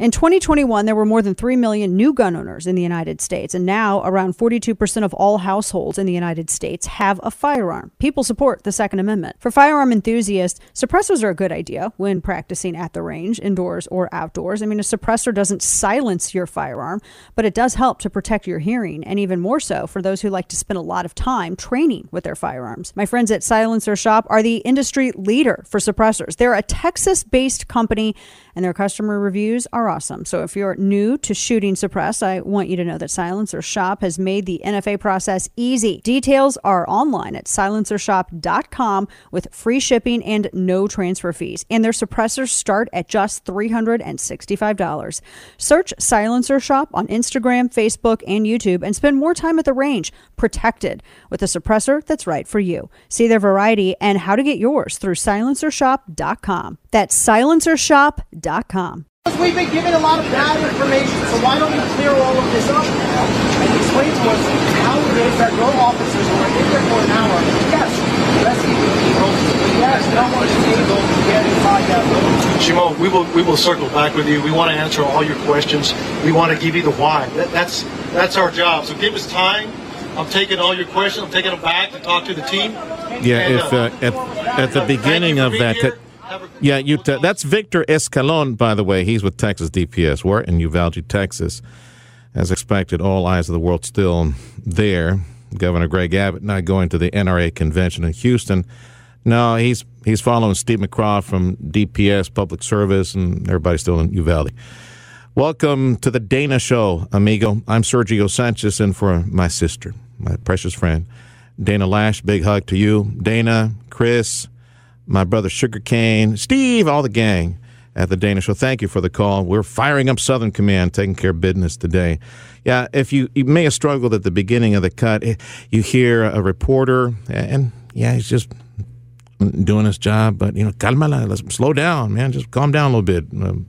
In 2021, there were more than 3 million new gun owners in the United States, and now around 42% of all households in the United States have a firearm. People support the Second Amendment. For firearm enthusiasts, suppressors are a good idea when practicing at the range, indoors or outdoors. I mean, a suppressor doesn't silence your firearm, but it does help to protect your hearing, and even more so for those who like to spend a lot of time training with their firearms. My friends at Silencer Shop are the industry leader for suppressors. They're a Texas based company and their customer reviews are awesome. So if you're new to shooting suppress, I want you to know that Silencer Shop has made the NFA process easy. Details are online at silencershop.com with free shipping and no transfer fees. And their suppressors start at just $365. Search Silencer Shop on Instagram, Facebook, and YouTube and spend more time at the range protected with a suppressor that's right for you. See their variety and how to get yours through silencershop.com. That's silencershop.com. We've been given a lot of bad information, so why don't we clear all of this up now and explain to us how it is that your officers who are in there for an hour, yes, rescuing people, yes, no one is able to get inside that room. Shimon, we will we will circle back with you. We want to answer all your questions. We want to give you the why. That, that's that's our job. So give us time. I'm taking all your questions. I'm taking them back to talk to the team. Yeah, And, if uh, at, at the beginning of that, here. Have a- yeah, t- that's Victor Escalon, by the way. He's with Texas DPS. We're in Uvalde, Texas. As expected, all eyes of the world still there. Governor Greg Abbott not going to the NRA convention in Houston. No, he's he's following Steve McCraw from DPS Public Service, and everybody's still in Uvalde. Welcome to the Dana Show, amigo. I'm Sergio Sanchez, and for my sister, my precious friend, Dana Loesch. Big hug to you, Dana, Chris, my brother Sugarcane, Steve, all the gang at the Dana Show. Thank you for the call. We're firing up Southern Command, taking care of business today. Yeah, if you, you may have struggled at the beginning of the cut, eh, you hear a reporter, and yeah, he's just doing his job, but you know, calmala, let's slow down, man. Just calm down a little bit. Um,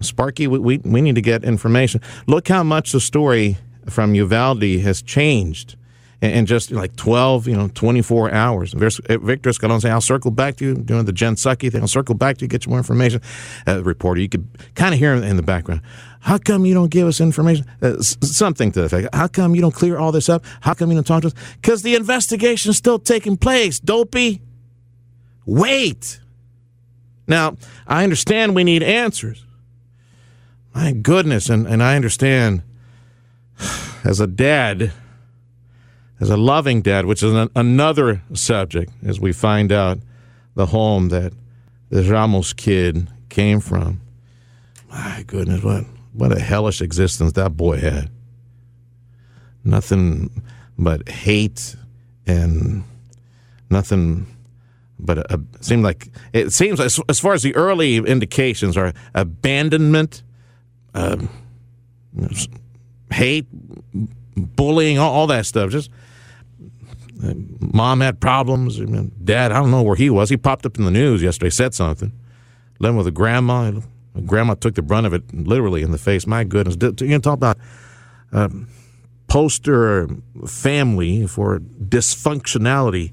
Sparky, we, we, we need to get information. Look how much the story from Uvalde has changed in, just like 12, you know, 24 hours. Uh, Victor Escalon saying, I'll circle back to you, doing the Jen Psaki thing. I'll circle back to you, get you more information. Uh, reporter, you could kind of hear him in the background. How come you don't give us information? Uh, something to the effect. How come you don't clear all this up? How come you don't talk to us? Because the investigation's still taking place, dopey. Wait. Now, I understand we need answers. My goodness, and, and I understand as a dad, as a loving dad, which is an, another subject, as we find out the home that the Ramos kid came from. My goodness, what what a hellish existence that boy had. Nothing but hate and nothing but a, seemed like it seems as, as far as the early indications are abandonment, um, hate, bullying, all, all that stuff. Just mom had problems. Dad, I don't know where he was. He popped up in the news yesterday, said something. Living with a grandma. Grandma took the brunt of it literally in the face. My goodness. You know, talk about um, poster family for dysfunctionality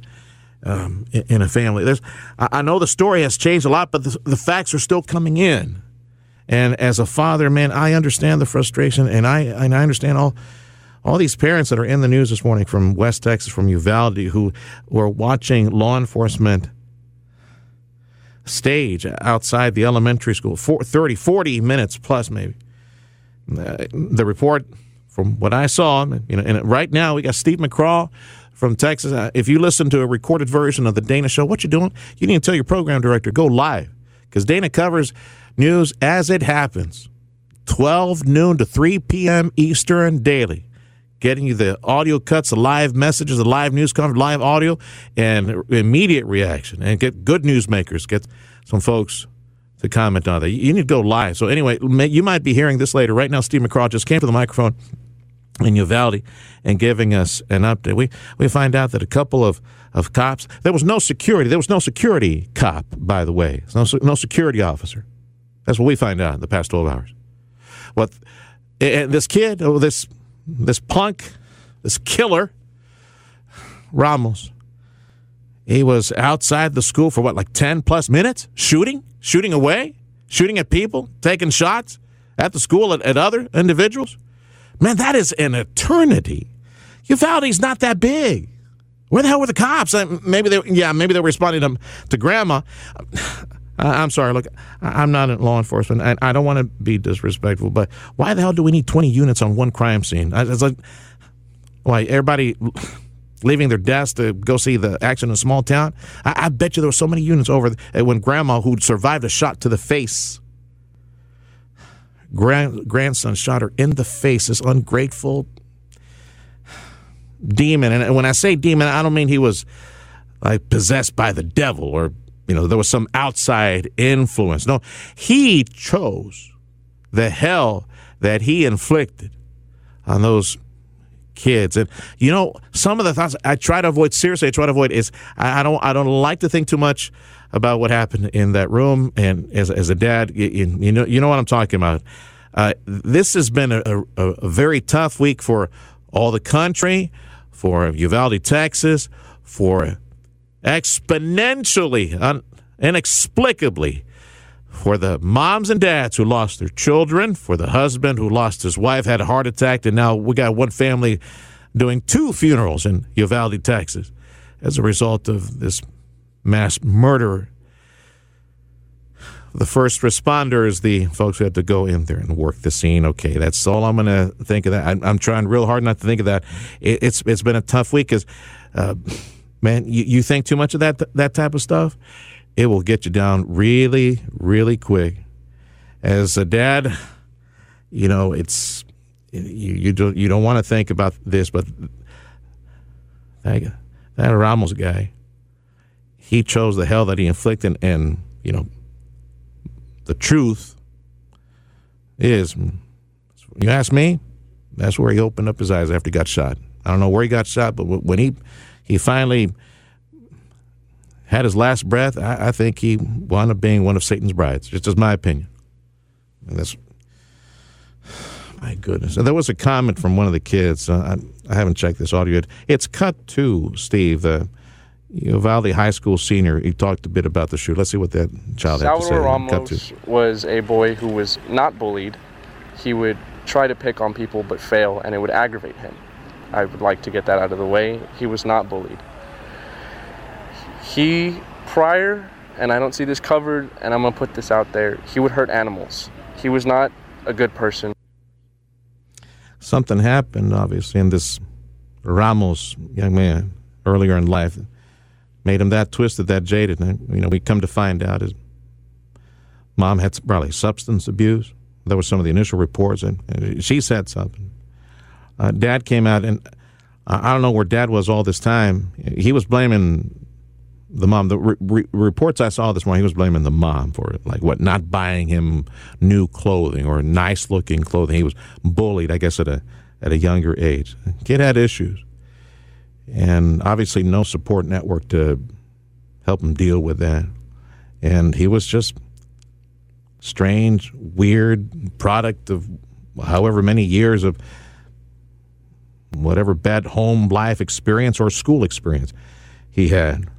um, in, in a family. There's, I, I know the story has changed a lot, but the, the facts are still coming in. And as a father, man, I understand the frustration, and I and I understand all all these parents that are in the news this morning from West Texas, from Uvalde, who were watching law enforcement stage outside the elementary school, for 30, 40 minutes plus maybe. Uh, the report, from what I saw, you know, and right now we got Steve McCraw from Texas. Uh, if you listen to a recorded version of the Dana Show, what you doing? You need to tell your program director go live because Dana covers news as it happens, 12 noon to 3 p.m. Eastern daily getting you the audio cuts, the live messages, the live news coverage, live audio, and immediate reaction. And get good newsmakers, get some folks to comment on that. You need to go live. So anyway, you might be hearing this later. Right now, Steve McCraw just came to the microphone in Uvalde and giving us an update. We we find out that a couple of, of cops. There was no security. There was no security cop, by the way. No no security officer. That's what we find out in the past twelve hours. What and this kid, oh, this this punk, this killer, Ramos, he was outside the school for what, like 10 plus minutes? Shooting? Shooting away? Shooting at people? Taking shots? at the school at, at other individuals? Man, that is an eternity. Uvalde's not that big. Where the hell were the cops? Uh, maybe they, yeah, maybe they were responding to, to grandma. I'm sorry. Look, I'm not in law enforcement. I, I don't want to be disrespectful, but why the hell do we need 20 units on one crime scene? It's like, why everybody leaving their desk to go see the action in a small town? I, I bet you there were so many units over eh, when grandma, who survived a shot to the face, grand, grandson shot her in the face. This ungrateful demon. And when I say demon, I don't mean he was like possessed by the devil or you know, there was some outside influence. No, he chose the hell that he inflicted on those kids. And you know, some of the thoughts I try to avoid. Seriously, I try to avoid is I, I don't I don't like to think too much about what happened in that room. And as as a dad, you, you know you know what I'm talking about. Uh, this has been a, a, a very tough week for all the country, for Uvalde, Texas, for exponentially, un- inexplicably, for the moms and dads who lost their children, for the husband who lost his wife, had a heart attack, and now we got one family doing two funerals in Uvalde, Texas, as a result of this mass murder. The first responders, the folks who had to go in there and work the scene. Okay, that's all I'm going to think of that. I'm, I'm, trying real hard not to think of that. It, it's it's been a tough week because. Uh, man, you, you think too much of that that type of stuff, it will get you down really, really quick. As a dad, you know it's you you don't you don't want to think about this, but that that Ramos guy, he chose the hell that he inflicted, and you know the truth is, you ask me, that's where he opened up his eyes after he got shot. I don't know where he got shot, but when he he finally had his last breath, I, I, think he wound up being one of Satan's brides. Just as my opinion. And that's my goodness. And there was a comment from one of the kids. Uh, I, I, haven't checked this audio yet. It's cut to Steve, the Uvalde High School senior. He talked a bit about the shoot. Let's see what that child Salvador had to say. Ramos was a boy who was not bullied. He would try to pick on people but fail, and it would aggravate him. I would like to get that out of the way. He was not bullied. He, prior, and I don't see this covered, and I'm going to put this out there, he would hurt animals. He was not a good person. Something happened, obviously, in this Ramos young man earlier in life made him that twisted, that jaded. And, you know, we come to find out his mom had probably substance abuse. There were some of the initial reports, and, and she said something uh, dad came out, and I don't know where dad was all this time. He was blaming the mom. The re- re- reports I saw this morning, he was blaming the mom for it, like what, not buying him new clothing or nice looking clothing. He was bullied, I guess, at a at a younger age. Kid had issues, and obviously no support network to help him deal with that. And he was just strange, weird product of however many years of whatever bad home life experience or school experience he had.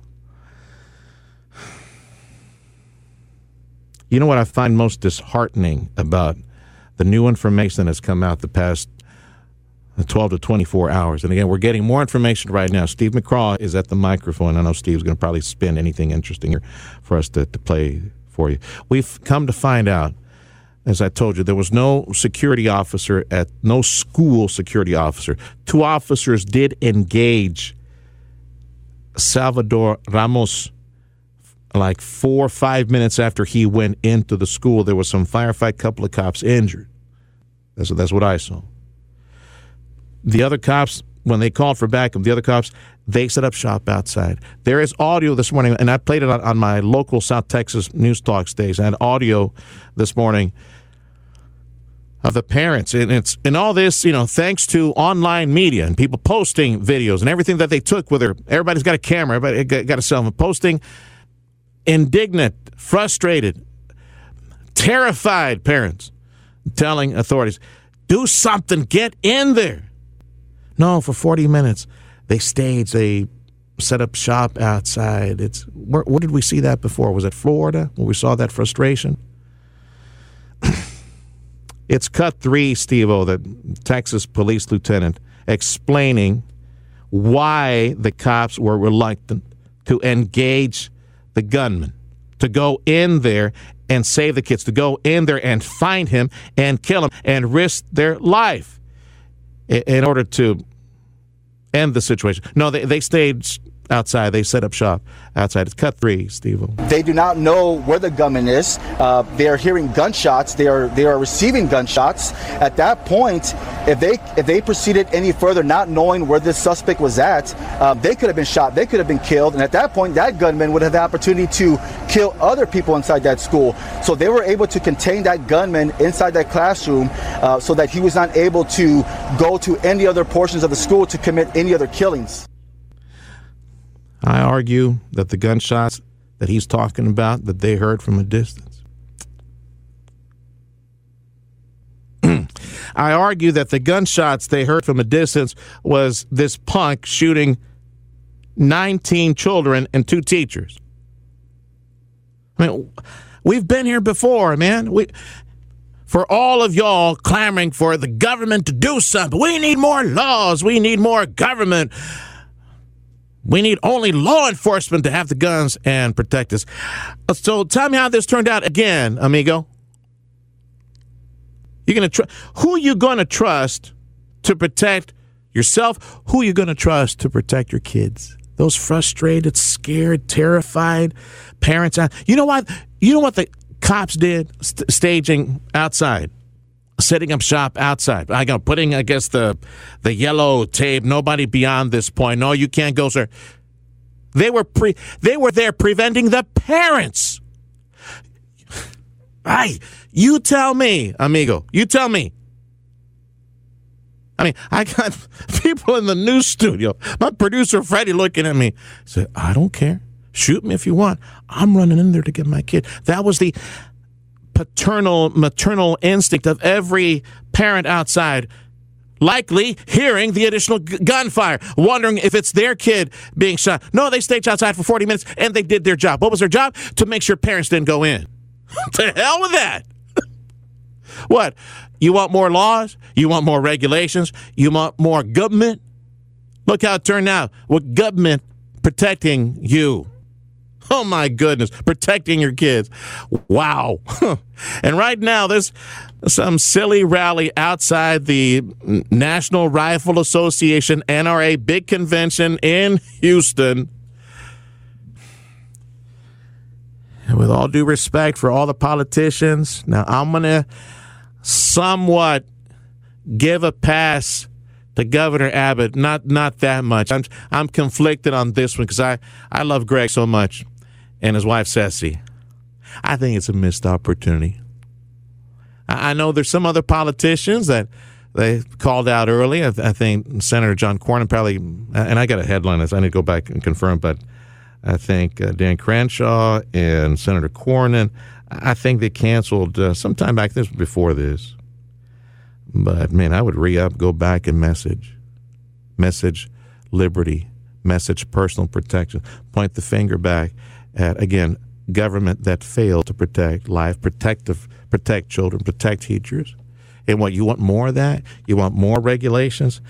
You know what I find most disheartening about the new information that's come out the past 12 to 24 hours. And again, we're getting more information right now. Steve McCraw is at the microphone. I know Steve's going to probably spin anything interesting for us to, to play for you. We've come to find out as I told you, there was no security officer at no school security officer. Two officers did engage Salvador Ramos like four or five minutes after he went into the school. There was some firefight, couple of cops injured. That's, that's what I saw. The other cops, when they called for backup, the other cops, they set up shop outside. There is audio this morning, and I played it on, on my local South Texas news talk station. I had audio this morning of the parents. And it's and all this, you know, thanks to online media and people posting videos and everything that they took with her. Everybody's got a camera, everybody got, got a cell phone, posting indignant, frustrated, terrified parents telling authorities, do something, get in there. No, for 40 minutes, they staged, they set up shop outside. It's where, where did we see that before? Was it Florida where we saw that frustration? It's cut three, Steve O, the Texas police lieutenant, explaining why the cops were reluctant to engage the gunman, to go in there and save the kids, to go in there and find him and kill him and risk their life in order to end the situation. No, they, they stayed outside. They set up shop outside. It's cut three, Steve. They do not know where the gunman is. Uh, they are hearing gunshots. They are they are receiving gunshots. At that point, if they if they proceeded any further, not knowing where this suspect was at, uh, they could have been shot. They could have been killed. And at that point, that gunman would have the opportunity to kill other people inside that school. So they were able to contain that gunman inside that classroom, uh, so that he was not able to go to any other portions of the school to commit any other killings. I argue that the gunshots that he's talking about that they heard from a distance. I argue that the gunshots they heard from a distance was this punk shooting 19 children and two teachers. I mean, we've been here before, man. We for all of y'all clamoring for the government to do something. We need more laws. We need more government. We need only law enforcement to have the guns and protect us. Uh, so tell me how this turned out again, amigo. You're gonna tr- who are you to trust to protect yourself? Who are you to trust to protect your kids? Those frustrated, scared, terrified parents. Uh, you know what? You know what the cops did st- staging outside setting up shop outside. I go putting, I guess the the yellow tape. Nobody beyond this point. No, you can't go, sir. They were pre. They were there preventing the parents. I. You tell me, amigo. You tell me. I mean, I got people in the news studio. My producer Freddie looking at me. Said, "I don't care. Shoot me if you want. I'm running in there to get my kid." That was the paternal, maternal instinct of every parent outside likely hearing the additional g- gunfire, wondering if it's their kid being shot. No, they stayed outside for 40 minutes and they did their job. What was their job? To make sure parents didn't go in. to hell with that. what? You want more laws? You want more regulations? You want more government? Look how it turned out with government protecting you. Oh my goodness, protecting your kids. Wow. and right now, there's some silly rally outside the National Rifle Association NRA big convention in Houston. And with all due respect for all the politicians, now I'm going to somewhat give a pass to Governor Abbott. Not not that much. I'm I'm conflicted on this one because I, I love Greg so much and his wife Ceci. I think it's a missed opportunity. I know there's some other politicians that they called out early. I think Senator John Cornyn probably, and I got a headline. I need to go back and confirm, but I think uh, Dan Crenshaw and Senator Cornyn. I think they canceled uh, sometime back. This before this, but man, I would re up, go back and message, message liberty, message personal protection, point the finger back at again government that failed to protect life, protective, protect children, protect teachers. And what you want more of that? You want more regulations?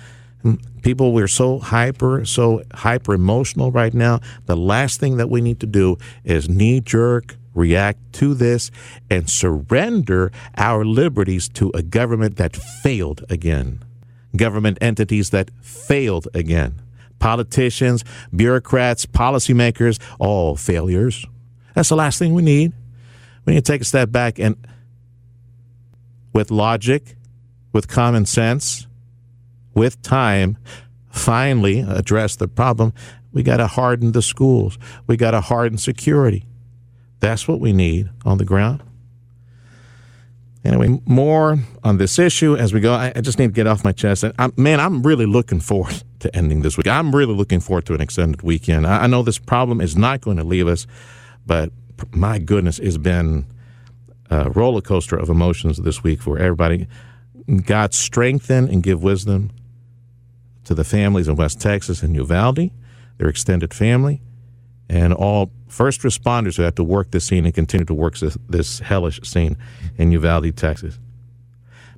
Hmm, people, we're so hyper, so hyper emotional right now. The last thing that we need to do is knee jerk react to this and surrender our liberties to a government that failed again, government entities that failed again politicians, bureaucrats, policymakers, all failures. That's the last thing we need. We need to take a step back and, with logic, with common sense, with time, finally address the problem. We got to harden the schools. We got to harden security. That's what we need on the ground. Anyway, more on this issue as we go. I, I just need to get off my chest. I, man, I'm really looking forward to ending this week. I'm really looking forward to an extended weekend. I, I know this problem is not going to leave us, but my goodness, it's been a roller coaster of emotions this week for everybody. God strengthen and give wisdom to the families in West Texas and Uvalde, their extended family, and all first responders who have to work this scene and continue to work this, this hellish scene in Uvalde, Texas.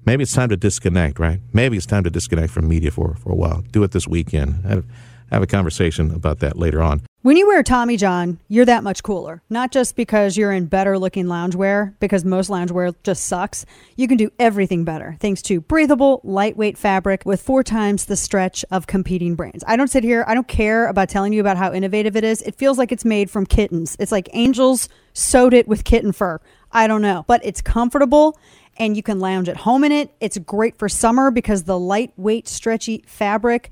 maybe it's time to disconnect, right? Maybe it's time to disconnect from media for, for a while. Do it this weekend. Have, have a conversation about that later on. When you wear Tommy John, you're that much cooler. Not just because you're in better looking loungewear, because most loungewear just sucks. You can do everything better thanks to breathable, lightweight fabric with four times the stretch of competing brands. I don't sit here, I don't care about telling you about how innovative it is. It feels like it's made from kittens. It's like angels sewed it with kitten fur. I don't know, but it's comfortable and you can lounge at home in it. It's great for summer because the lightweight, stretchy fabric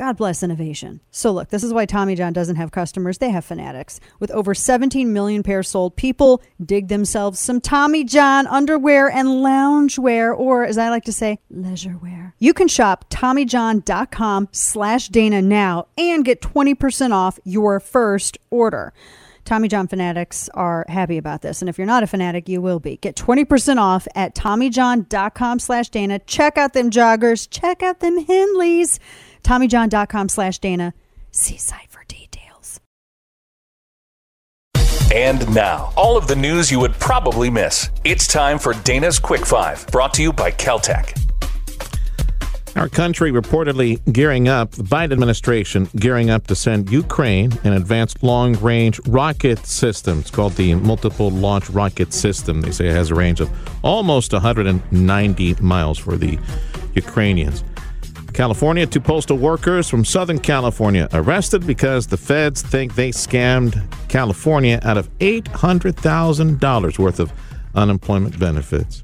God bless innovation. So, look, this is why Tommy John doesn't have customers. They have fanatics. With over 17 million pairs sold, people dig themselves some Tommy John underwear and loungewear, or as I like to say, leisure wear. You can shop TommyJohn.com slash Dana now and get 20% off your first order. Tommy John fanatics are happy about this. And if you're not a fanatic, you will be. Get 20% off at TommyJohn.com slash Dana. Check out them joggers. Check out them Henleys. TommyJohn.com slash Dana. See site for details. And now, all of the news you would probably miss. It's time for Dana's Quick Five, brought to you by Keltec. Our country reportedly gearing up, the Biden administration gearing up to send Ukraine an advanced long range rocket system. It's called the Multiple Launch Rocket System. They say it has a range of almost 190 miles for the Ukrainians. California, two postal workers from Southern California arrested because the feds think they scammed California out of $800,000 worth of unemployment benefits.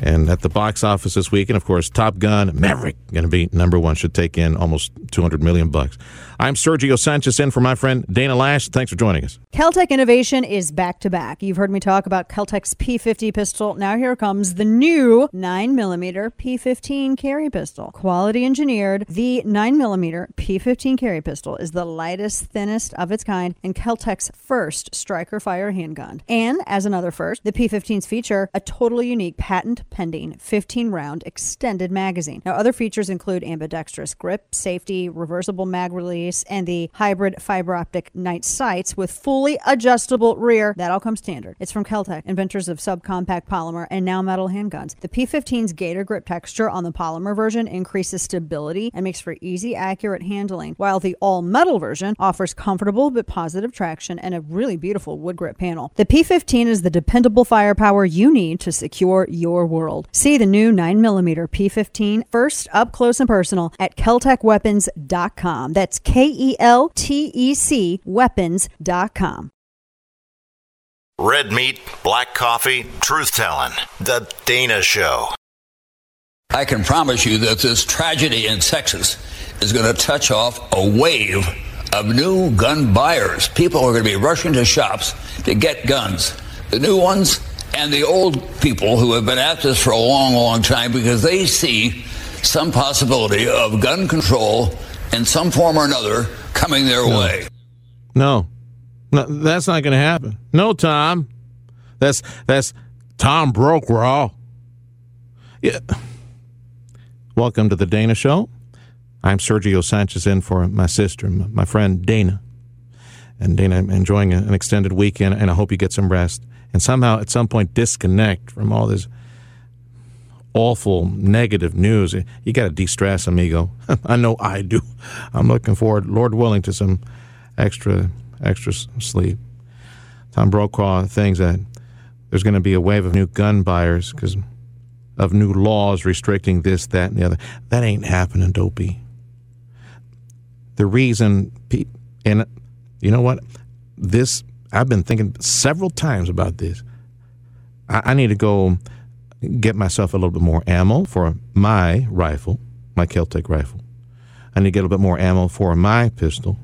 And at the box office this week. And of course, Top Gun, Maverick, going to be number one. Should take in almost 200 million bucks. I'm Sergio Sanchez in for my friend Dana Loesch. Thanks for joining us. Keltec Innovation is back to back. You've heard me talk about Keltec's P50 pistol. Now here comes the new 9mm P15 carry pistol. Quality engineered, the 9mm P15 carry pistol is the lightest, thinnest of its kind, and Keltec's first striker fire handgun. And as another first, the P15s feature a totally unique patent pending 15 round extended magazine. Now, other features include ambidextrous grip, safety, reversible mag release, and the hybrid fiber optic night sights with fully adjustable rear. That all comes standard. It's from Keltec, inventors of subcompact polymer and now metal handguns. The P15's Gator grip texture on the polymer version increases stability and makes for easy, accurate handling, while the all metal version offers comfortable but positive traction and a really beautiful wood grip panel. The P15 is the dependable firepower you need to secure your world. See the new 9mm P15 first up close and personal at KeltecWeapons.com. That's K E L T E C weapons.com. Red meat, black coffee, truth telling. The Dana Show. I can promise you that this tragedy in Texas is going to touch off a wave of new gun buyers. People are going to be rushing to shops to get guns. The new ones and the old people who have been at this for a long, long time because they see some possibility of gun control in some form or another coming their No. way. No, no, that's not going to happen. No, Tom. That's that's Tom Brokaw. Yeah. Welcome to the Dana Show. I'm Sergio Sanchez in for my sister, my friend Dana. And Dana, I'm enjoying an extended weekend, and I hope you get some rest. And somehow, at some point, disconnect from all this awful negative news. You got to de-stress, amigo. I know I do. I'm looking forward, Lord willing, to some extra extra sleep. Tom Brokaw thinks that there's going to be a wave of new gun buyers because of new laws restricting this, that, and the other. That ain't happening, dopey. The reason, and you know what? This I've been thinking several times about this. I, I need to go get myself a little bit more ammo for my rifle, my Keltec rifle. I need to get a little bit more ammo for my pistol.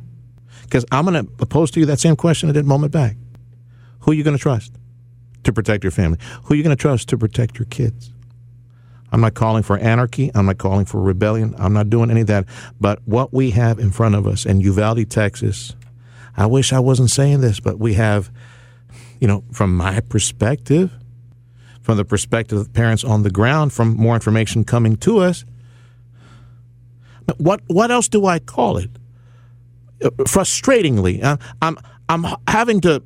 Because I'm going to pose to you that same question I did a moment back. Who are you going to trust to protect your family? Who are you going to trust to protect your kids? I'm not calling for anarchy. I'm not calling for rebellion. I'm not doing any of that. But what we have in front of us in Uvalde, Texas, I wish I wasn't saying this, but we have, you know, from my perspective, from the perspective of parents on the ground, from more information coming to us, what what else do I call it? Uh, Frustratingly, uh, I'm I'm having to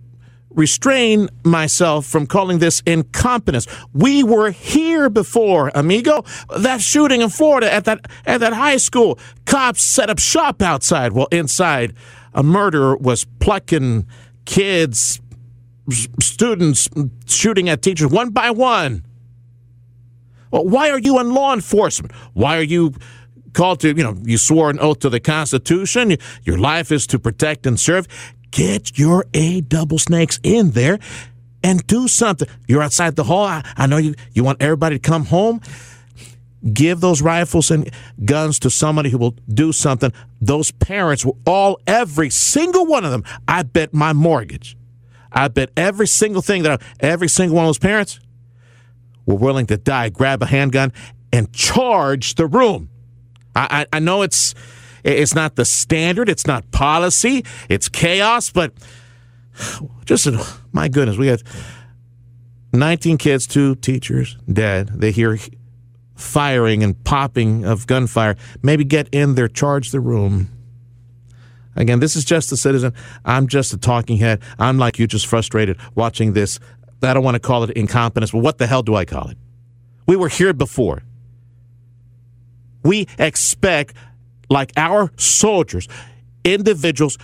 restrain myself from calling this incompetence. We were here before, amigo. That shooting in Florida at that at that high school, cops set up shop outside. Well, inside, a murderer was plucking kids, students, shooting at teachers one by one. Well, why are you in law enforcement? Why are you called to, you know, you swore an oath to the Constitution. Your life is to protect and serve. Get your A double snakes in there and do something. You're outside the hall. I, I know you, you want everybody to come home. Give those rifles and guns to somebody who will do something. Those parents will all, every single one of them, I bet my mortgage. I bet every single thing that I, every single one of those parents were willing to die, grab a handgun, and charge the room. I, I, I know it's it's not the standard, it's not policy, it's chaos, but just my goodness, we had 19 kids, two teachers dead. They hear firing and popping of gunfire. Maybe get in there, charge the room. Again, this is just a citizen. I'm just a talking head. I'm like you, just frustrated watching this. I don't want to call it incompetence, but what the hell do I call it? We were here before. We expect, like our soldiers, individuals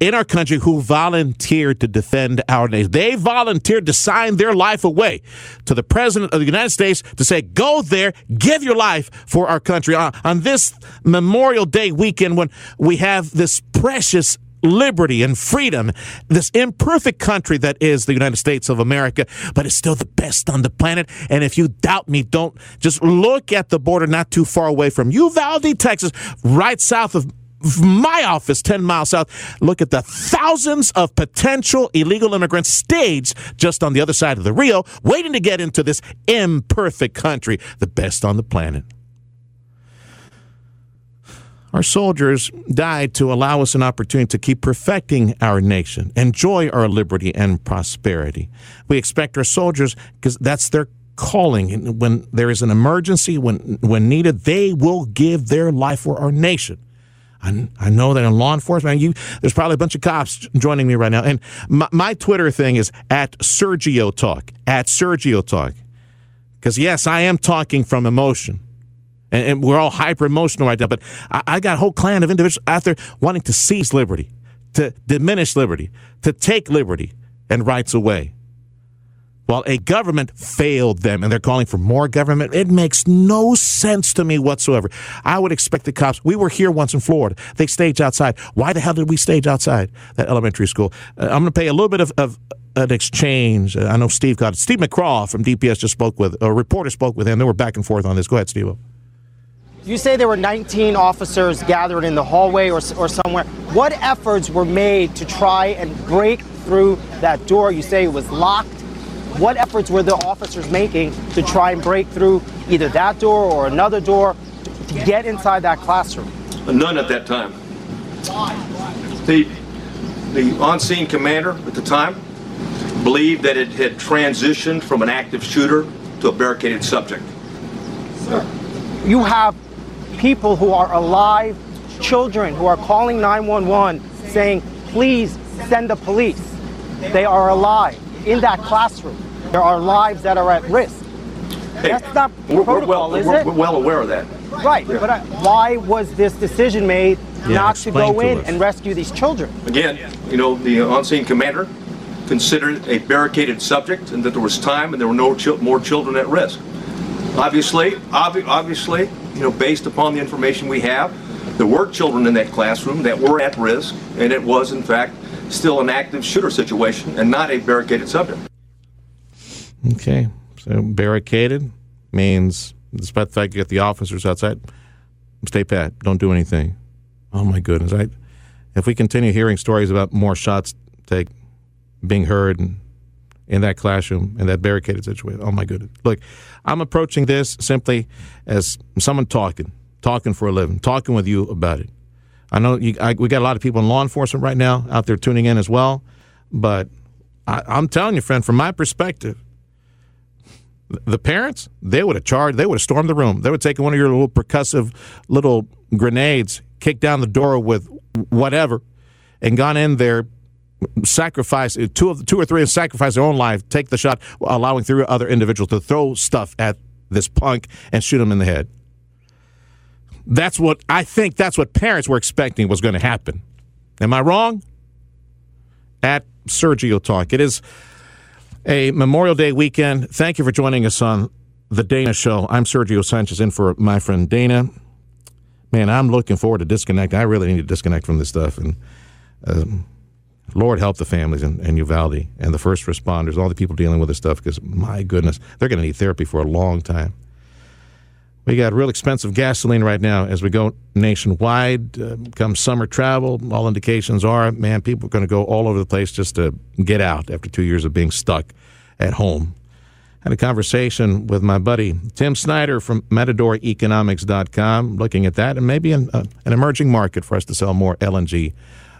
in our country who volunteered to defend our nation. They volunteered to sign their life away to the President of the United States to say, go there, give your life for our country. On, on this Memorial Day weekend, when we have this precious liberty and freedom, this imperfect country that is the United States of America, but it's still the best on the planet. And if you doubt me, don't just look at the border not too far away from Uvalde, Texas, right south of my office 10 miles south look at the thousands of potential illegal immigrants staged just on the other side of the rio waiting to get into this imperfect country the best on the planet our soldiers died to allow us an opportunity to keep perfecting our nation, enjoy our liberty and prosperity. We expect our soldiers, because that's their calling. When there is an emergency, when, when needed, they will give their life for our nation. I, I know that in law enforcement, you there's probably a bunch of cops joining me right now. And my, my Twitter thing is at Sergio Talk, at Sergio Talk. Because, yes, I am talking from emotion and, and we're all hyper emotional right now. But I, I, got a whole clan of individuals out there wanting to seize liberty, to diminish liberty, to take liberty and rights away. While a government failed them and they're calling for more government, it makes no sense to me whatsoever. I would expect the cops. We were here once in Florida. They staged outside. Why the hell did we stage outside that elementary school? Uh, I'm going to pay a little bit of, of an exchange. Uh, I know Steve got it. Steve McCraw from DPS just spoke with a reporter spoke with him. They were back and forth on this. Go ahead, Steve. You say there were 19 officers gathered in the hallway or, or somewhere. What efforts were made to try and break through that door? You say it was locked. What efforts were the officers making to try and break through either that door or another door to, get inside that classroom? None at that time. The, the on-scene commander at the time believed that it had transitioned from an active shooter to a barricaded subject. You have people who are alive, children who are calling 911 saying, please send the police. They are alive in that classroom. There are lives that are at risk. Hey, That's not we're, protocol, we're well, is we're, it? we're well aware of that. Right, but uh, why was this decision made Yeah, not to go to in us. and rescue these children? Again, you know, the on-scene commander considered it a barricaded subject and that there was time and there were no chil- more children at risk. Obviously, obvi- obviously, you know, based upon the information we have, there were children in that classroom that were at risk, and it was, in fact, still an active shooter situation and not a barricaded subject. Okay, so barricaded means, despite the fact you got the officers outside, stay pat, don't do anything. Oh my goodness! I, if we continue hearing stories about more shots take being heard in, in that classroom in that barricaded situation, oh my goodness! Look, I'm approaching this simply as someone talking, talking for a living, talking with you about it. I know you, I, we got a lot of people in law enforcement right now out there tuning in as well, but I, I'm telling you, friend, from my perspective the parents, they would have charged, they would have stormed the room. They would taken one of your little percussive little grenades, kicked down the door with whatever, and gone in there sacrifice two of two or three and sacrifice their own life, take the shot, allowing three other individuals to throw stuff at this punk and shoot him in the head. That's what I think. That's what parents were expecting was going to happen. Am I wrong? At Sergio Talk, it is a Memorial Day weekend. Thank you for joining us on the Dana Show. I'm Sergio Sanchez, in for my friend Dana. Man, I'm looking forward to disconnecting. I really need to disconnect from this stuff and. Um, Lord help the families in, in Uvalde and the first responders, all the people dealing with this stuff, because my goodness, they're going to need therapy for a long time. We got real expensive gasoline right now as we go nationwide. Uh, come summer travel, all indications are, man, people are going to go all over the place just to get out after two years of being stuck at home. Had a conversation with my buddy Tim Snyder from MatadorEconomics.com, looking at that and maybe an, uh, an emerging market for us to sell more LNG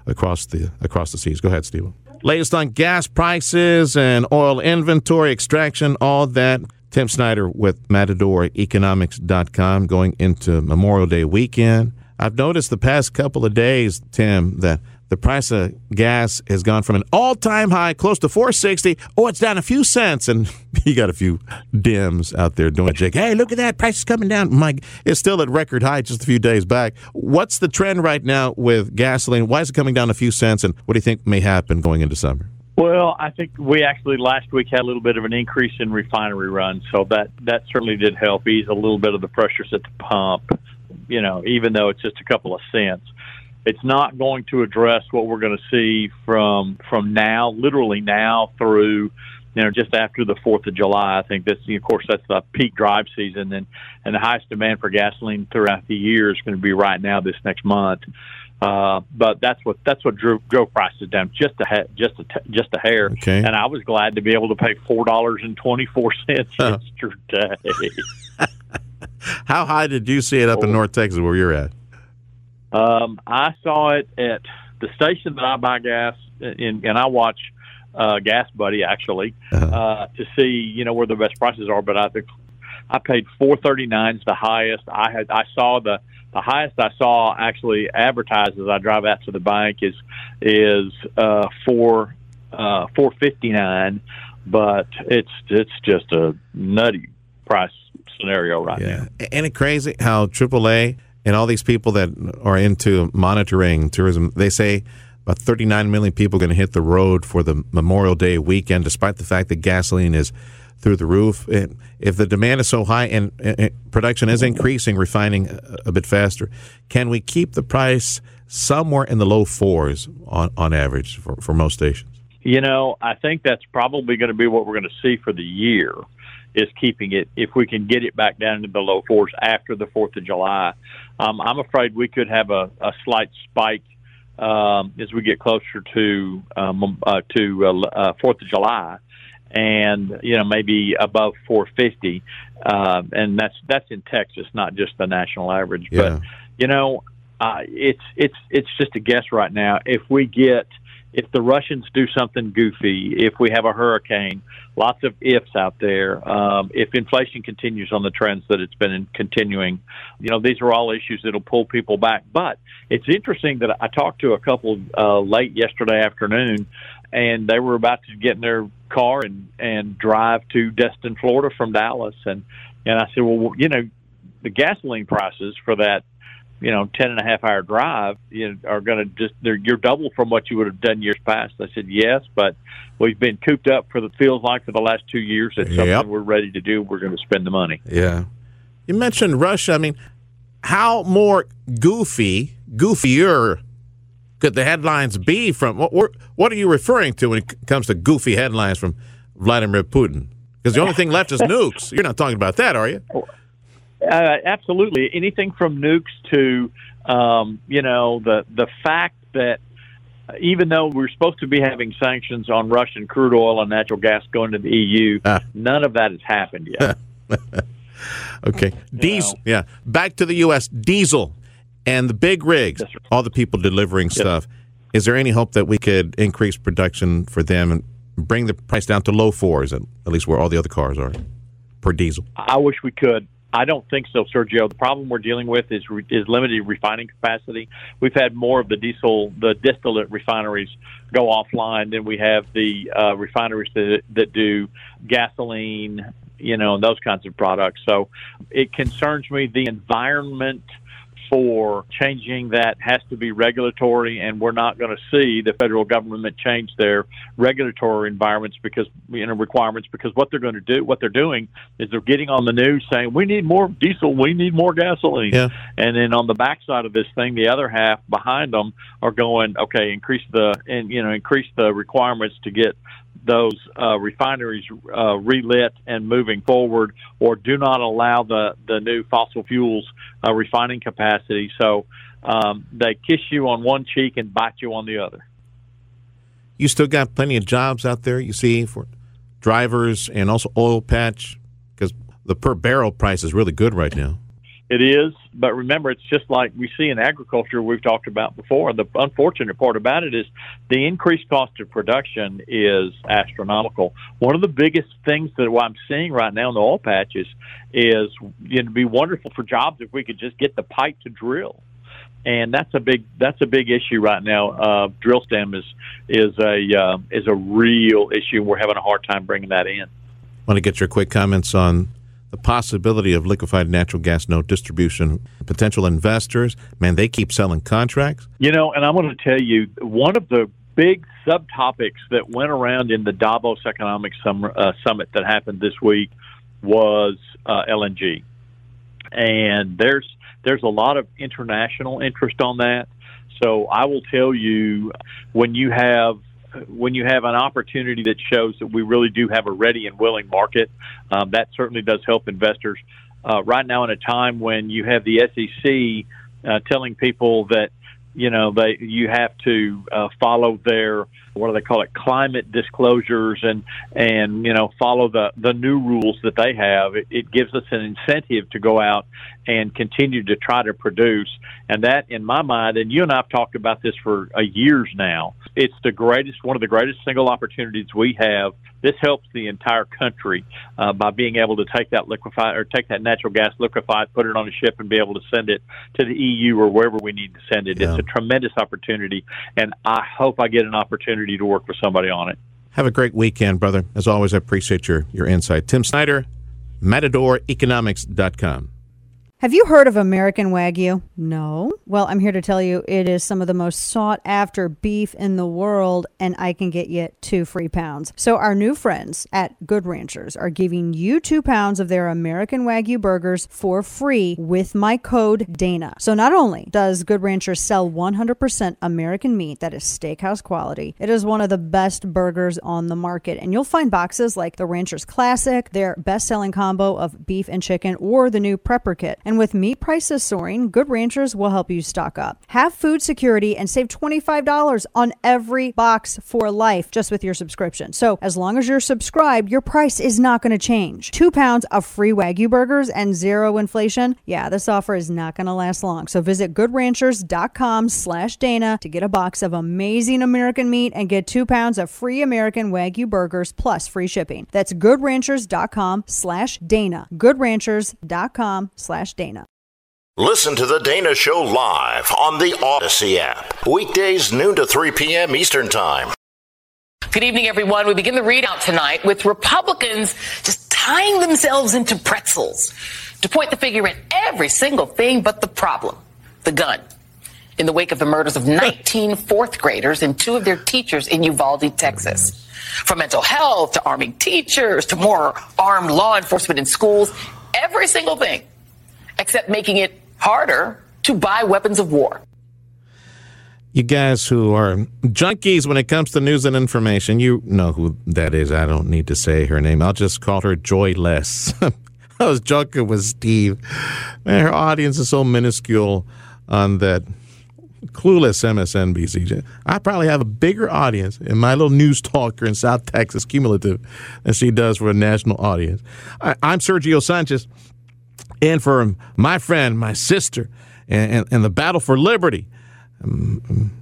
across the across the seas. Go ahead, Steve. Latest on gas prices and oil inventory extraction, all that. Tim Snyder with MatadorEconomics.com going into Memorial Day weekend. I've noticed the past couple of days, Tim, that the price of gas has gone from an all-time high close to 460 oh it's down a few cents and you got a few dims out there doing jig hey look at that. Price is coming down. Mike it's still at record high just a few days back. What's the trend right now with gasoline? Why is it coming down a few cents and what do you think may happen going into summer well, I think we actually last week had a little bit of an increase in refinery runs, so that that certainly did help ease a little bit of the pressures at the pump. You know, even though it's just a couple of cents it's not going to address what we're going to see from from now, literally now through you know just after the Fourth of July. I think that's of course that's the peak drive season, and and the highest demand for gasoline throughout the year is going to be right now this next month. Uh, but that's what that's what drove, drove prices down just a ha- just a t- just a hair. Okay. And I was glad to be able to pay four dollars and twenty four cents yesterday. How high did you see it up in North Texas where you're at? Um, I saw it at the station that I buy gas, in, and I watch uh, Gas Buddy actually uh-huh. uh, to see you know where the best prices are. But I think I paid four thirty nine is the highest. I had I saw the the highest I saw actually advertised as I drive out to the bank is is uh, four uh, four fifty nine, but it's it's just a nutty price scenario right yeah. now. Ain't it crazy how AAA and all these people that are into monitoring tourism, they say about 39 million people are going to hit the road for the Memorial Day weekend, despite the fact that gasoline is through the roof. And If the demand is so high and production is increasing, refining a bit faster, can we keep the price somewhere in the low fours on, on average for, for most stations? You know, I think that's probably going to be what we're going to see for the year is keeping it if we can get it back down into the low fours after the Fourth of July. Um, I'm afraid we could have a, a slight spike um, as we get closer to um, uh, to uh, uh, Fourth of July, and you know maybe above 450, uh, and that's that's in Texas, not just the national average. Yeah. But you know, uh, it's it's it's just a guess right now. If we get if the Russians do something goofy, if we have a hurricane, lots of ifs out there. Um, if inflation continues on the trends that it's been continuing, you know, these are all issues that'll pull people back. But it's interesting that I talked to a couple uh, late yesterday afternoon, and they were about to get in their car and and drive to Destin, Florida from Dallas, and and I said, well, you know, the gasoline prices for that you know, ten and a half hour drive, you know, are going to just they're you're double from what you would have done years past. I said yes, but we've been cooped up for the feels like for the last two years. It's something we're ready to do. We're going to spend the money. Yeah, you mentioned Russia. I mean, how more goofy, goofier could the headlines be from? What what are you referring to when it comes to goofy headlines from Vladimir Putin? Because the only thing left is nukes. You're not talking about that, are you? Uh, absolutely. Anything from nukes to, um, you know, the the fact that even though we're supposed to be having sanctions on Russian crude oil and natural gas going to the EU, ah. none of that has happened yet. okay, diesel. Yeah, back to the U.S. Diesel and the big rigs, yes, all the people delivering yes. stuff. Is there any hope that we could increase production for them and bring the price down to low fours, at, at least where all the other cars are per diesel? I wish we could. I don't think so, Sergio. The problem we're dealing with is is limited refining capacity. We've had more of the diesel, the distillate refineries go offline than we have the uh, refineries that that do gasoline, you know, and those kinds of products. So it concerns me. The environment for changing that has to be regulatory, and we're not going to see the federal government change their regulatory environments because you know requirements because what they're going to do, what they're doing is they're getting on the news saying we need more diesel, we need more gasoline, yeah. and then on the backside of this thing, the other half behind them are going okay, increase the and you know increase the requirements to get those uh, refineries uh, relit and moving forward, or do not allow the, the new fossil fuels uh, refining capacity. So um, they kiss you on one cheek and bite you on the other. You still got plenty of jobs out there, you see, for drivers and also oil patch, because the per barrel price is really good right now. It is, but remember, it's just like we see in agriculture we've talked about before. The unfortunate part about it is the increased cost of production is astronomical. One of the biggest things that I'm seeing right now in the oil patches is it'd be wonderful for jobs if we could just get the pipe to drill and that's a big that's a big issue right now. Uh, drill stem is is a uh, is a real issue. We're having a hard time bringing that in. Want to get your quick comments on the possibility of liquefied natural gas note distribution. Potential investors, man, they keep selling contracts. You know, and I'm going to tell you one of the big subtopics that went around in the Davos Economic Summer, uh, Summit that happened this week was uh, LNG, and there's there's a lot of international interest on that. So I will tell you when you have when you have an opportunity that shows that we really do have a ready and willing market, um, that certainly does help investors. Uh, right now, in a time when you have the SEC uh, telling people that you know they you have to uh, follow their what do they call it climate disclosures and and you know follow the the new rules that they have it, it gives us an incentive to go out and continue to try to produce and that in my mind and you and I've talked about this for a years now it's the greatest one of the greatest single opportunities we have this helps the entire country uh, by being able to take that liquefied or take that natural gas liquefied, put it on a ship, and be able to send it to the EU or wherever we need to send it. Yeah. It's a tremendous opportunity, and I hope I get an opportunity to work with somebody on it. Have a great weekend, brother. As always, I appreciate your, your insight. Tim Snyder, MatadorEconomics.com. Have you heard of American Wagyu? No. Well, I'm here to tell you it is some of the most sought after beef in the world, and I can get you two free pounds. So, our new friends at Good Ranchers are giving you two pounds of their American Wagyu burgers for free with my code Dana. So, not only does Good Ranchers sell 100% American meat that is steakhouse quality, it is one of the best burgers on the market. And you'll find boxes like the Ranchers Classic, their best selling combo of beef and chicken, or the new Prepper Kit. And with meat prices soaring, Good Ranchers will help you stock up. Have food security and save $25 on every box for life just with your subscription. So, as long as you're subscribed, your price is not going to change. Two pounds of free Wagyu burgers and zero inflation. Yeah, this offer is not going to last long. So, visit goodranchers.com slash Dana to get a box of amazing American meat and get two pounds of free American Wagyu burgers plus free shipping. That's goodranchers.com slash Dana. Goodranchers.com slash Dana. Listen to The Dana Show live on the Odyssey app. Weekdays, noon to 3 p.m. Eastern Time. Good evening, everyone. We begin the readout tonight with Republicans just tying themselves into pretzels to point the finger at every single thing but the problem the gun. In the wake of the murders of 19 fourth graders and two of their teachers in Uvalde, Texas. From mental health to arming teachers to more armed law enforcement in schools, every single thing except making it harder to buy weapons of war. You guys who are junkies when it comes to news and information, you know who that is. I don't need to say her name. I'll just call her Joyless. I was joking with Steve. Man, her audience is so minuscule on that clueless MSNBC. I probably have a bigger audience in my little news talker in South Texas, cumulative, than she does for a national audience. I, am Sergio Sanchez and for my friend, my sister, and, and, and the battle for liberty, um,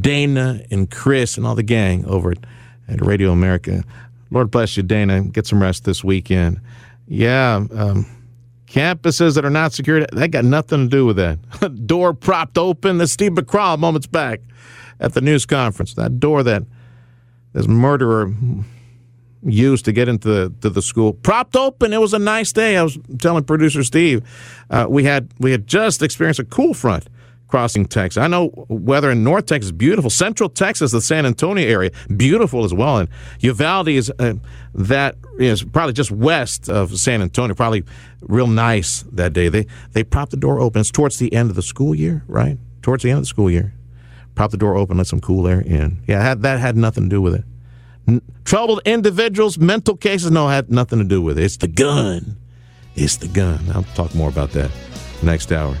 Dana and Chris and all the gang over at, at, Radio America. Lord bless you, Dana. Get some rest this weekend. Yeah, um, Campuses that are not secured, that got nothing to do with that. door propped open, the Steve McCraw moments back at the news conference. That door that this murderer used to get into the, to the school propped open. It was a nice day. I was telling producer Steve, uh, we had we had just experienced a cool front crossing Texas. I know weather in North Texas beautiful. Central Texas, the San Antonio area, beautiful as well. And Uvalde is uh, that is probably just west of San Antonio, probably real nice that day. They they propped the door open. It's towards the end of the school year, right? Towards the end of the school year. Prop the door open, let some cool air in. Yeah, that had nothing to do with it. Troubled individuals, mental cases, no, had nothing to do with it. It's the gun. It's the gun. I'll talk more about that next hour.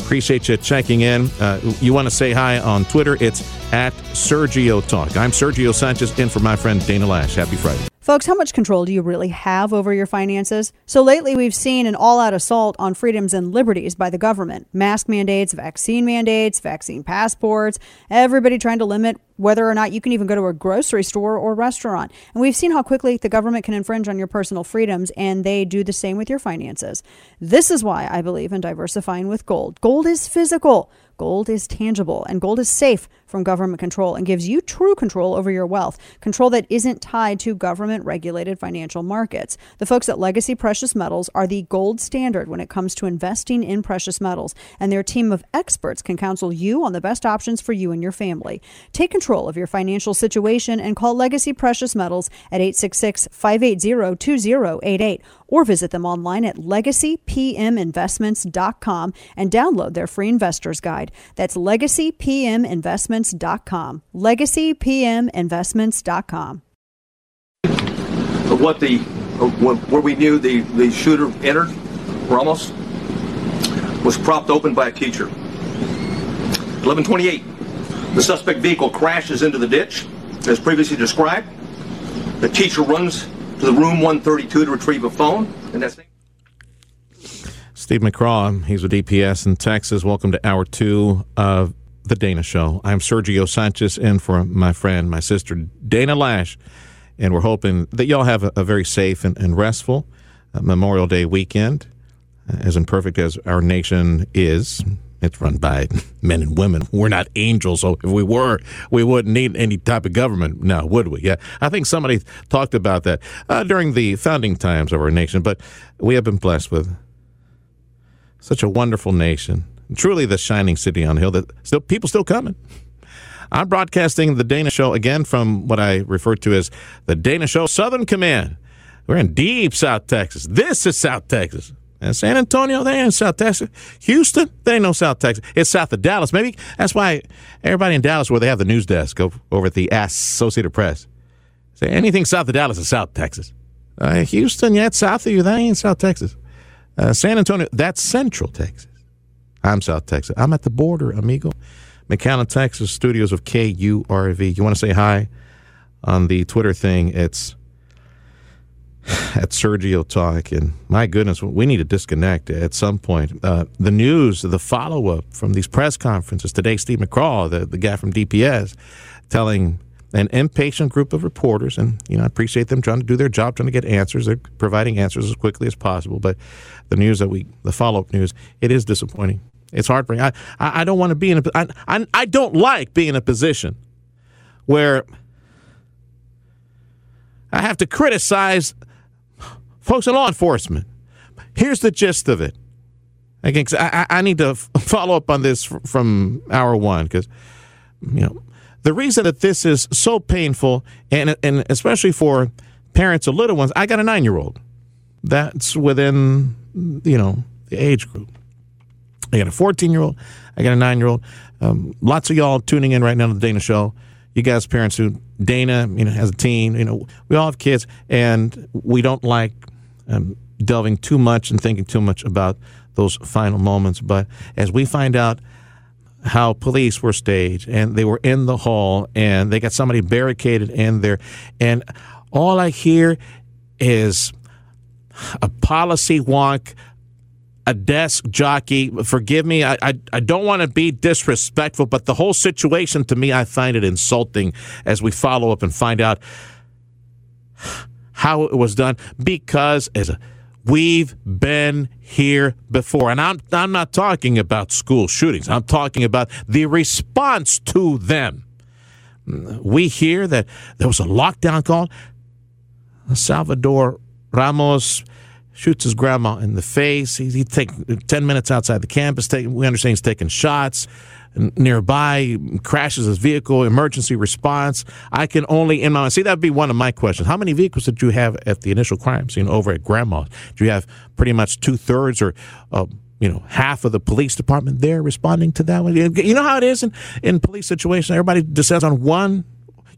Appreciate you checking in. Uh, you want to say hi on Twitter? It's at Sergio Talk. I'm Sergio Sanchez, in for my friend Dana Loesch. Happy Friday. Folks, how much control do you really have over your finances? So lately, we've seen an all out assault on freedoms and liberties by the government mask mandates, vaccine mandates, vaccine passports, everybody trying to limit whether or not you can even go to a grocery store or restaurant. And we've seen how quickly the government can infringe on your personal freedoms, and they do the same with your finances. This is why I believe in diversifying with gold. Gold is physical. Gold is tangible and gold is safe from government control and gives you true control over your wealth, control that isn't tied to government regulated financial markets. The folks at Legacy Precious Metals are the gold standard when it comes to investing in precious metals, and their team of experts can counsel you on the best options for you and your family. Take control of your financial situation and call Legacy Precious Metals at 866 580 2088 or visit them online at legacypminvestments.com and download their free investor's guide. That's legacypminvestments.com. legacypminvestments.com. What the where we knew the the shooter entered, Ramos, was propped open by a teacher. 1128. The suspect vehicle crashes into the ditch, as previously described. The teacher runs to the room 132 to retrieve a phone, and that's. Steve McCraw, he's with DPS in Texas. Welcome to hour two of the Dana Show. I'm Sergio Sanchez, in for my friend, my sister Dana Loesch. and we're hoping that y'all have a, a very safe and, and restful uh, Memorial Day weekend, uh, as imperfect as our nation is. It's run by men and women. We're not angels, so if we were, we wouldn't need any type of government now, would we? Yeah, I think somebody talked about that uh, during the founding times of our nation. But we have been blessed with such a wonderful nation, truly the shining city on the hill. That still people still coming. I'm broadcasting the Dana Show again from what I refer to as the Dana Show Southern Command. We're in deep South Texas. This is South Texas. And San Antonio, they ain't South Texas. Houston, they ain't no South Texas. It's south of Dallas. Maybe that's why everybody in Dallas, where they have the news desk over at the Associated Press, say anything south of Dallas is South Texas. Uh, Houston, yeah, it's south of you. That ain't South Texas. Uh, San Antonio, that's Central Texas. I'm South Texas. I'm at the border, amigo. McAllen, Texas, studios of KURV. You want to say hi on the Twitter thing? It's at Sergio Talk. And my goodness, we need to disconnect at some point. Uh, the news, the follow up from these press conferences today, Steve McCraw, the, the guy from DPS, telling an impatient group of reporters, and you know, I appreciate them trying to do their job, trying to get answers. They're providing answers as quickly as possible. But the news that we, the follow up news, it is disappointing. It's heartbreaking. I, I, I don't want to be in a, I, I, I don't like being in a position where I have to criticize folks in law enforcement. Here's the gist of it. Again, I, I need to follow up on this from hour one because, you know, the reason that this is so painful, and and especially for parents of little ones, I got a nine year old. That's within, you know, the age group. I got a 14 year old. I got a nine year old. Um, lots of y'all tuning in right now to the Dana Show. You guys, parents who Dana, you know, has a teen. You know, we all have kids, and we don't like um, delving too much and thinking too much about those final moments. But as we find out how police were staged and they were in the hall and they got somebody barricaded in there, and all I hear is a policy wonk, a desk jockey. Forgive me, I, I, I don't want to be disrespectful, but the whole situation to me, I find it insulting as we follow up and find out how it was done because as a We've been here before. And I'm, I'm not talking about school shootings, I'm talking about the response to them. We hear that there was a lockdown call. Salvador Ramos shoots his grandma in the face. He, he take 10 minutes outside the campus. Take, we understand he's taking shots nearby, crashes his vehicle, emergency response. I can only, in my see, that would be one of my questions. How many vehicles did you have at the initial crime scene over at grandma's? Do you have pretty much two thirds or, uh, you know, half of the police department there responding to that one? You know how it is in, in police situations? Everybody descends on one.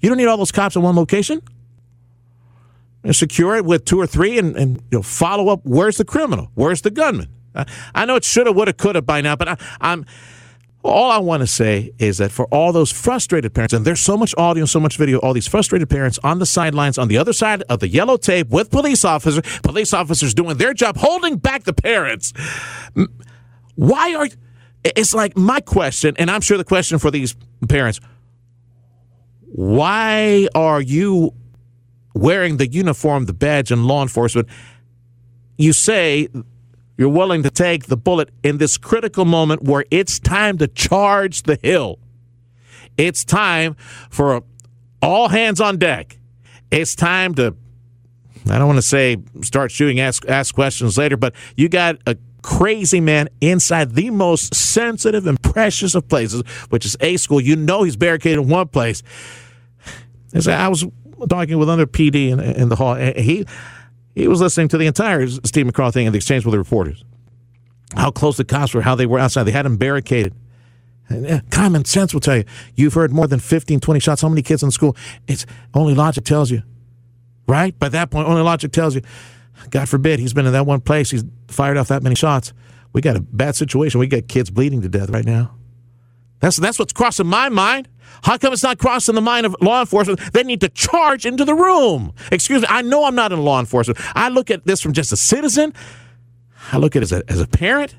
You don't need all those cops in one location secure it with two or three and, and you know, follow up. Where's the criminal? Where's the gunman? I, I know it should have, would have, could have by now, but I, I'm. All I want to say is that for all those frustrated parents, and there's so much audio, so much video, all these frustrated parents on the sidelines, on the other side of the yellow tape with police officers, police officers doing their job, holding back the parents. Why are it's like my question, and I'm sure the question for these parents why are you wearing the uniform, the badge, and law enforcement, you say you're willing to take the bullet in this critical moment where it's time to charge the hill. It's time for all hands on deck. It's time to, I don't want to say start shooting, ask, ask questions later, but you got a crazy man inside the most sensitive and precious of places, which is A school. You know he's barricaded in one place. I was talking with another PD in, in the hall. He he was listening to the entire Steve McCraw thing in the exchange with the reporters. How close the cops were, how they were outside. They had them barricaded. And, eh, common sense will tell you. You've heard more than 15, 20 shots. How many kids in the school? It's only logic tells you, right? By that point, only logic tells you. God forbid he's been in that one place. He's fired off that many shots. We got a bad situation. We got kids bleeding to death right now. That's that's what's crossing my mind. How come it's not crossing the mind of law enforcement? They need to charge into the room. Excuse me, I know I'm not in law enforcement. I look at this from just a citizen. I look at it as a, as a parent.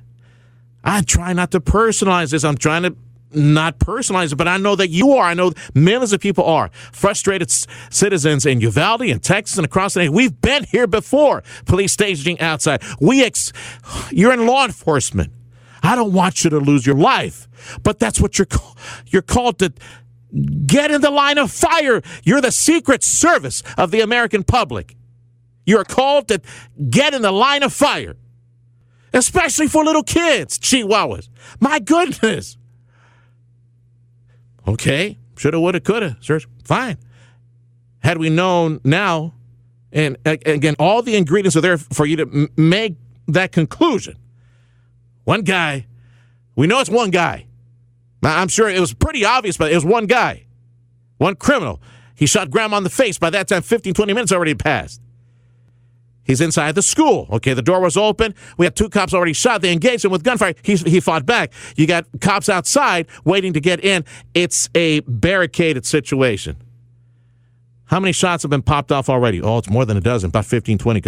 I try not to personalize this. I'm trying to not personalize it, but I know that you are. I know millions of people are frustrated c- citizens in Uvalde and Texas and across the nation. We've been here before. Police staging outside. We ex- you're in law enforcement. I don't want you to lose your life, but that's what you're you're called to Get in the line of fire. You're the secret service of the American public. You're called to get in the line of fire, especially for little kids, chihuahuas. My goodness. Okay, shoulda, woulda, coulda. Sure, fine. Had we known now, and again, all the ingredients are there for you to make that conclusion. One guy, we know it's one guy. I'm sure it was pretty obvious, but it was one guy, one criminal. He shot grandma in the face. By that time, 15, 20 minutes already passed. He's inside the school. Okay, the door was open. We had two cops already shot. They engaged him with gunfire. He, he fought back. You got cops outside waiting to get in. It's a barricaded situation. How many shots have been popped off already? Oh, it's more than a dozen, about 15, 20.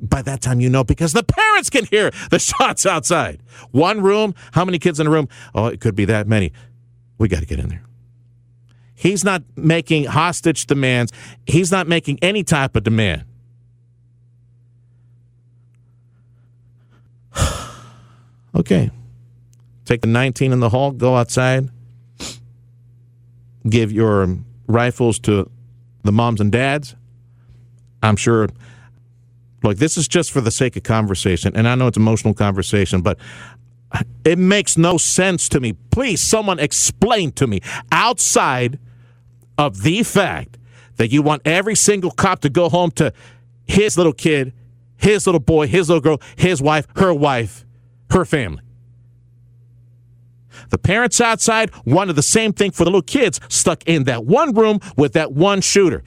By that time, you know because the parents can hear the shots outside. One room, how many kids in a room? Oh, it could be that many. We got to get in there. He's not making hostage demands, he's not making any type of demand. okay. Take the 19 in the hall, go outside, give your rifles to the moms and dads. I'm sure. Look, this is just for the sake of conversation, and I know it's emotional conversation, but it makes no sense to me. Please, someone explain to me outside of the fact that you want every single cop to go home to his little kid, his little boy, his little girl, his wife, her wife, her family. The parents outside wanted the same thing for the little kids stuck in that one room with that one shooter.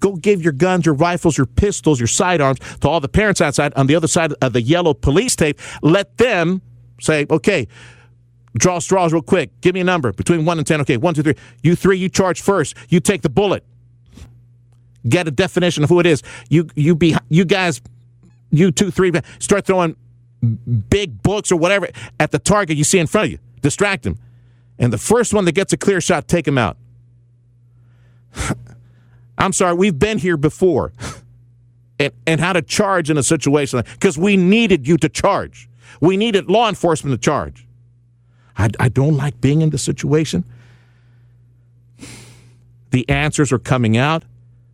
Go give your guns, your rifles, your pistols, your sidearms to all the parents outside on the other side of the yellow police tape. Let them say, okay, draw straws real quick. Give me a number between one and 10. Okay, one, two, three. You three, you charge first. You take the bullet. Get a definition of who it is. You, you, be, you guys, you two, three, start throwing big books or whatever at the target you see in front of you distract him. And the first one that gets a clear shot, take him out. I'm sorry, we've been here before. and, and how to charge in a situation because we needed you to charge. We needed law enforcement to charge. I, I don't like being in the situation. The answers are coming out.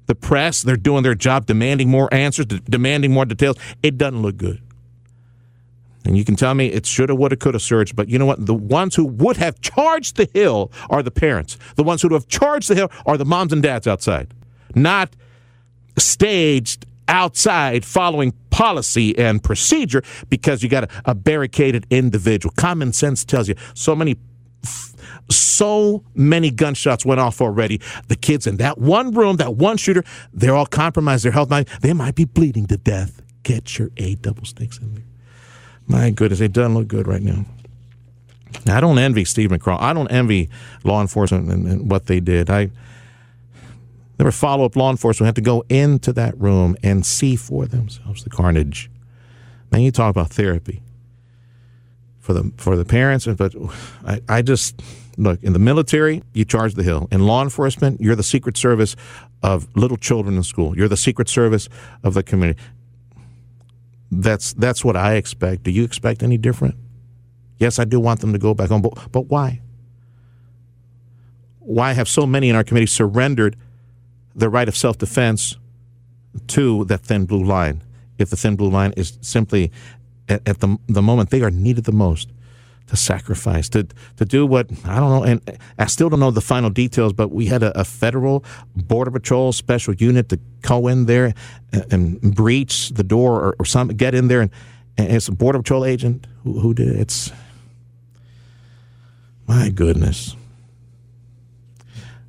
The press, they're doing their job, demanding more answers, demanding more details. It doesn't look good. And you can tell me it shoulda, woulda, coulda surged, but you know what? The ones who would have charged the hill are the parents. The ones who would have charged the hill are the moms and dads outside, not staged outside following policy and procedure because you got a, a barricaded individual. Common sense tells you so many so many gunshots went off already. The kids in that one room, that one shooter, they're all compromised. Their health might they might be bleeding to death. Get your A double sticks in there. My goodness, it doesn't look good right now. I don't envy Steve McCraw. I don't envy law enforcement and, and what they did. I there were follow up law enforcement had to go into that room and see for themselves the carnage. Man, you talk about therapy for the for the parents, but I, I just look in the military, you charge the hill. In law enforcement, you're the secret service of little children in school. You're the secret service of the community. That's that's what I expect. Do you expect any different? Yes, I do want them to go back home, but, but why? Why have so many in our committee surrendered the right of self defense to that thin blue line? If the thin blue line is simply at, at the the moment they are needed the most to sacrifice, to to do what I don't know, and I still don't know the final details. But we had a, a federal border patrol special unit to go in there and, and breach the door or, or some get in there, and, and, it's a border patrol agent who, who did it. It's my goodness.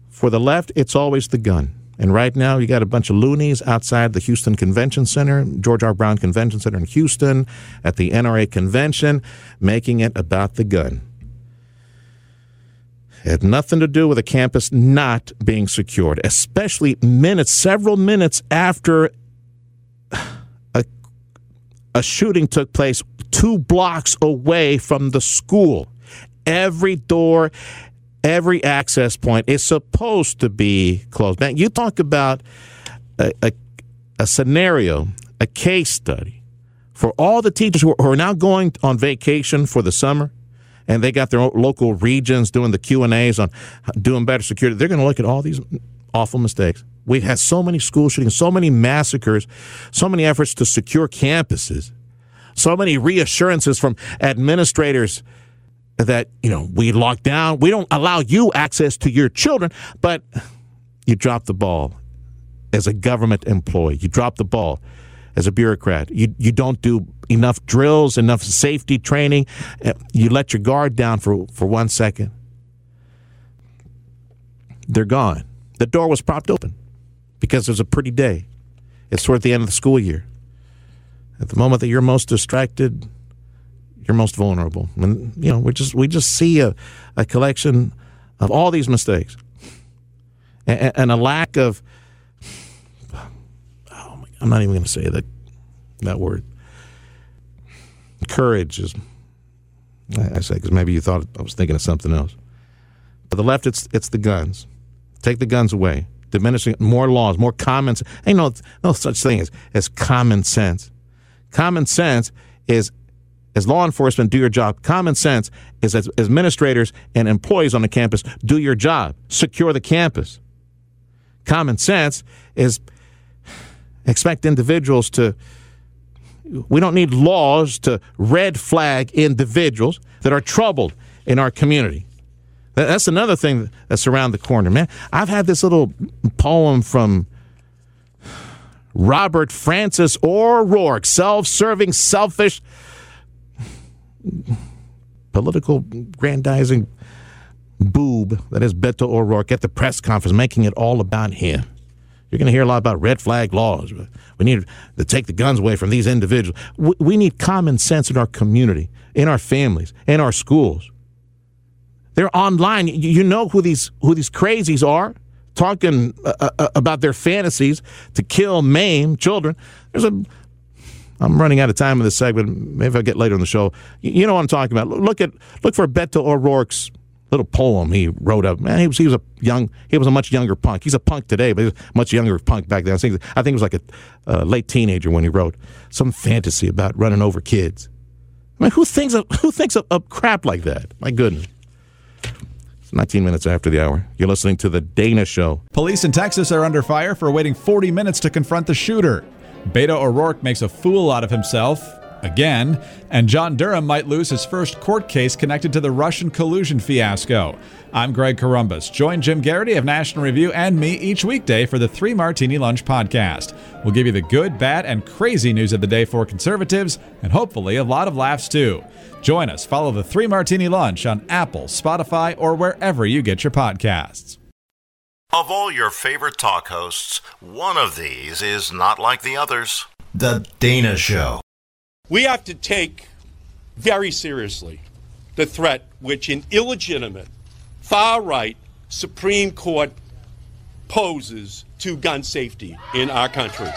For the left, it's always the gun. And right now, you got a bunch of loonies outside the Houston Convention Center, George R. Brown Convention Center in Houston, at the NRA convention, making it about the gun. It had nothing to do with the campus not being secured, especially minutes, several minutes after a, a shooting took place two blocks away from the school. Every door, every access point is supposed to be closed. Man, you talk about a, a, a scenario, a case study for all the teachers who are, who are now going on vacation for the summer and they got their local regions doing the q&a's on doing better security they're going to look at all these awful mistakes we've had so many school shootings so many massacres so many efforts to secure campuses so many reassurances from administrators that you know we lock down. We don't allow you access to your children but you drop the ball as a government employee. You drop the ball as a bureaucrat. You you don't do enough drills enough safety training. Uh, you let your guard down for for 1 second. They're gone. The door was propped open because there's a pretty day. It's toward the end of the school year. At the moment that you're most distracted you're most vulnerable. And you know, we just we just see a, a collection of all these mistakes and, and a lack of. Oh my, I'm not even going to say that that word. Courage is. I say because maybe you thought I was thinking of something else. For the left, it's it's the guns. Take the guns away. Diminishing more laws, more common. Ain't no no such thing as as common sense. Common sense is as law enforcement, do your job. Common sense is as administrators and employees on the campus, do your job. Secure the campus. Common sense is expect individuals to, we don't need laws to red flag individuals that are troubled in our community. That's another thing that's around the corner, man. I've had this little poem from Robert Francis O'Rourke, self serving, selfish political grandizing boob that is Beto O'Rourke at the press conference, making it all about him. You're going to hear a lot about red flag laws. We need to take the guns away from these individuals. We need common sense in our community, in our families, in our schools. They're online. You know who these who these crazies are, talking uh, uh, about their fantasies to kill, maim children. There's a I'm running out of time in this segment. Maybe I'll get later in the show. You know what I'm talking about. Look at look for Beto O'Rourke's little poem he wrote up. Man, he was he was a young he was a much younger punk. He's a punk today, but he was much younger punk back then. I think I think he was like a late teenager when he wrote some fantasy about running over kids. I mean, who thinks of who thinks of, of crap like that? My goodness. It's 19 minutes after the hour. You're listening to the Dana Show. Police in Texas are under fire for waiting 40 minutes to confront the shooter. Beto O'Rourke makes a fool out of himself again, and John Durham might lose his first court case connected to the Russian collusion fiasco. I'm Greg Corombos. Join Jim Geraghty of National Review and me each weekday for the Three Martini Lunch podcast. We'll give you the good, bad, and crazy news of the day for conservatives, and hopefully a lot of laughs too. Join us. Follow the Three Martini Lunch on Apple, Spotify, or wherever you get your podcasts. Of all your favorite talk hosts, one of these is not like the others. The Dana Show. We have to take very seriously the threat which an illegitimate, far right Supreme Court poses to gun safety in our country.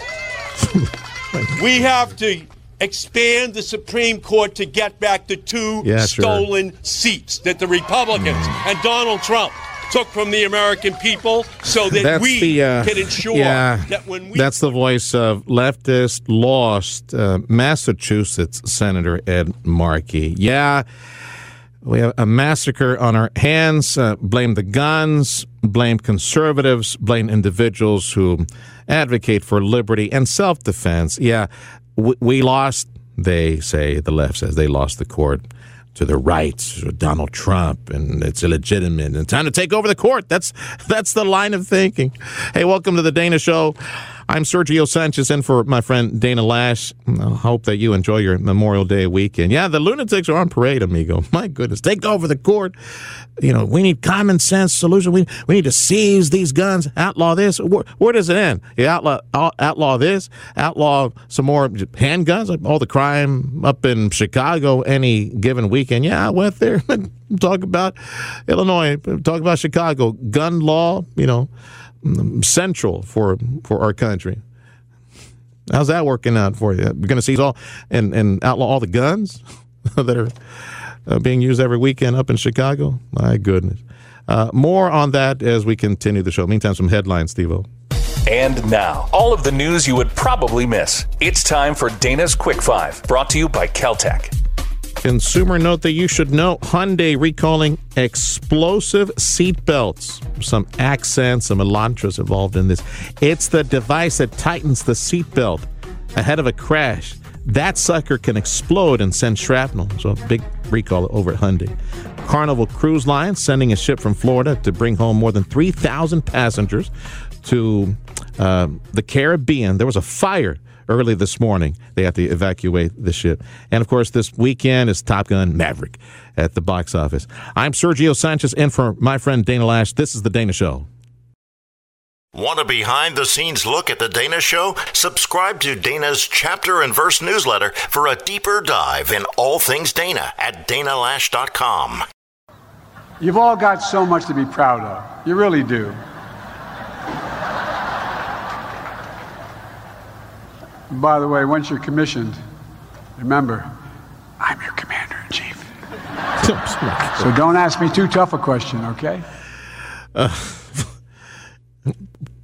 we have to expand the Supreme Court to get back the two Yeah, sure. stolen seats that the Republicans mm. and Donald Trump took from the American people so that That's we the uh, can ensure yeah, that when we that's the voice of leftist lost uh, Massachusetts Senator Ed Markey. Yeah, we have a massacre on our hands. Uh, blame the guns. Blame conservatives. Blame individuals who advocate for liberty and self-defense. Yeah, we, we lost. They say the left says they lost the court to the right, Donald Trump, and it's illegitimate and time to take over the court. That's that's the line of thinking. Hey, welcome to the Dana Show. I'm Sergio Sanchez in for my friend Dana Loesch. I hope that you enjoy your Memorial Day weekend. Yeah, the lunatics are on parade, amigo. My goodness, take over the court. You know, we need common sense solution. We we need to seize these guns, outlaw this. Where, where does it end? You outlaw outlaw this, outlaw some more handguns, all the crime up in Chicago any given weekend. Yeah, I went there. talk about Illinois. Talk about Chicago. Gun law. You know central for for our country. How's that working out for you? We're going to seize all and, and outlaw all the guns that are uh, being used every weekend up in Chicago. My goodness. Uh, more on that as we continue the show. Meantime, some headlines, Steve And now, all of the news you would probably miss. It's time for Dana's Quick Five, brought to you by Kel-Tec. Consumer note that you should know Hyundai recalling explosive seat belts. Some accents, some elantras involved in this. It's the device that tightens the seat belt ahead of a crash. That sucker can explode and send shrapnel. So, a big recall over at Hyundai. Carnival Cruise Line sending a ship from Florida to bring home more than 3,000 passengers to uh, the Caribbean. There was a fire early this morning. They had to evacuate the ship. And of course, this weekend is Top Gun Maverick at the box office. I'm Sergio Sanchez, and for my friend Dana Loesch. This is The Dana Show. Want a behind the scenes look at The Dana Show? Subscribe to Dana's chapter and verse newsletter for a deeper dive in all things Dana at danaloesch.com. You've all got so much to be proud of. You really do. By the way, once you're commissioned, remember, I'm your commander in chief. so don't ask me too tough a question, okay? Uh,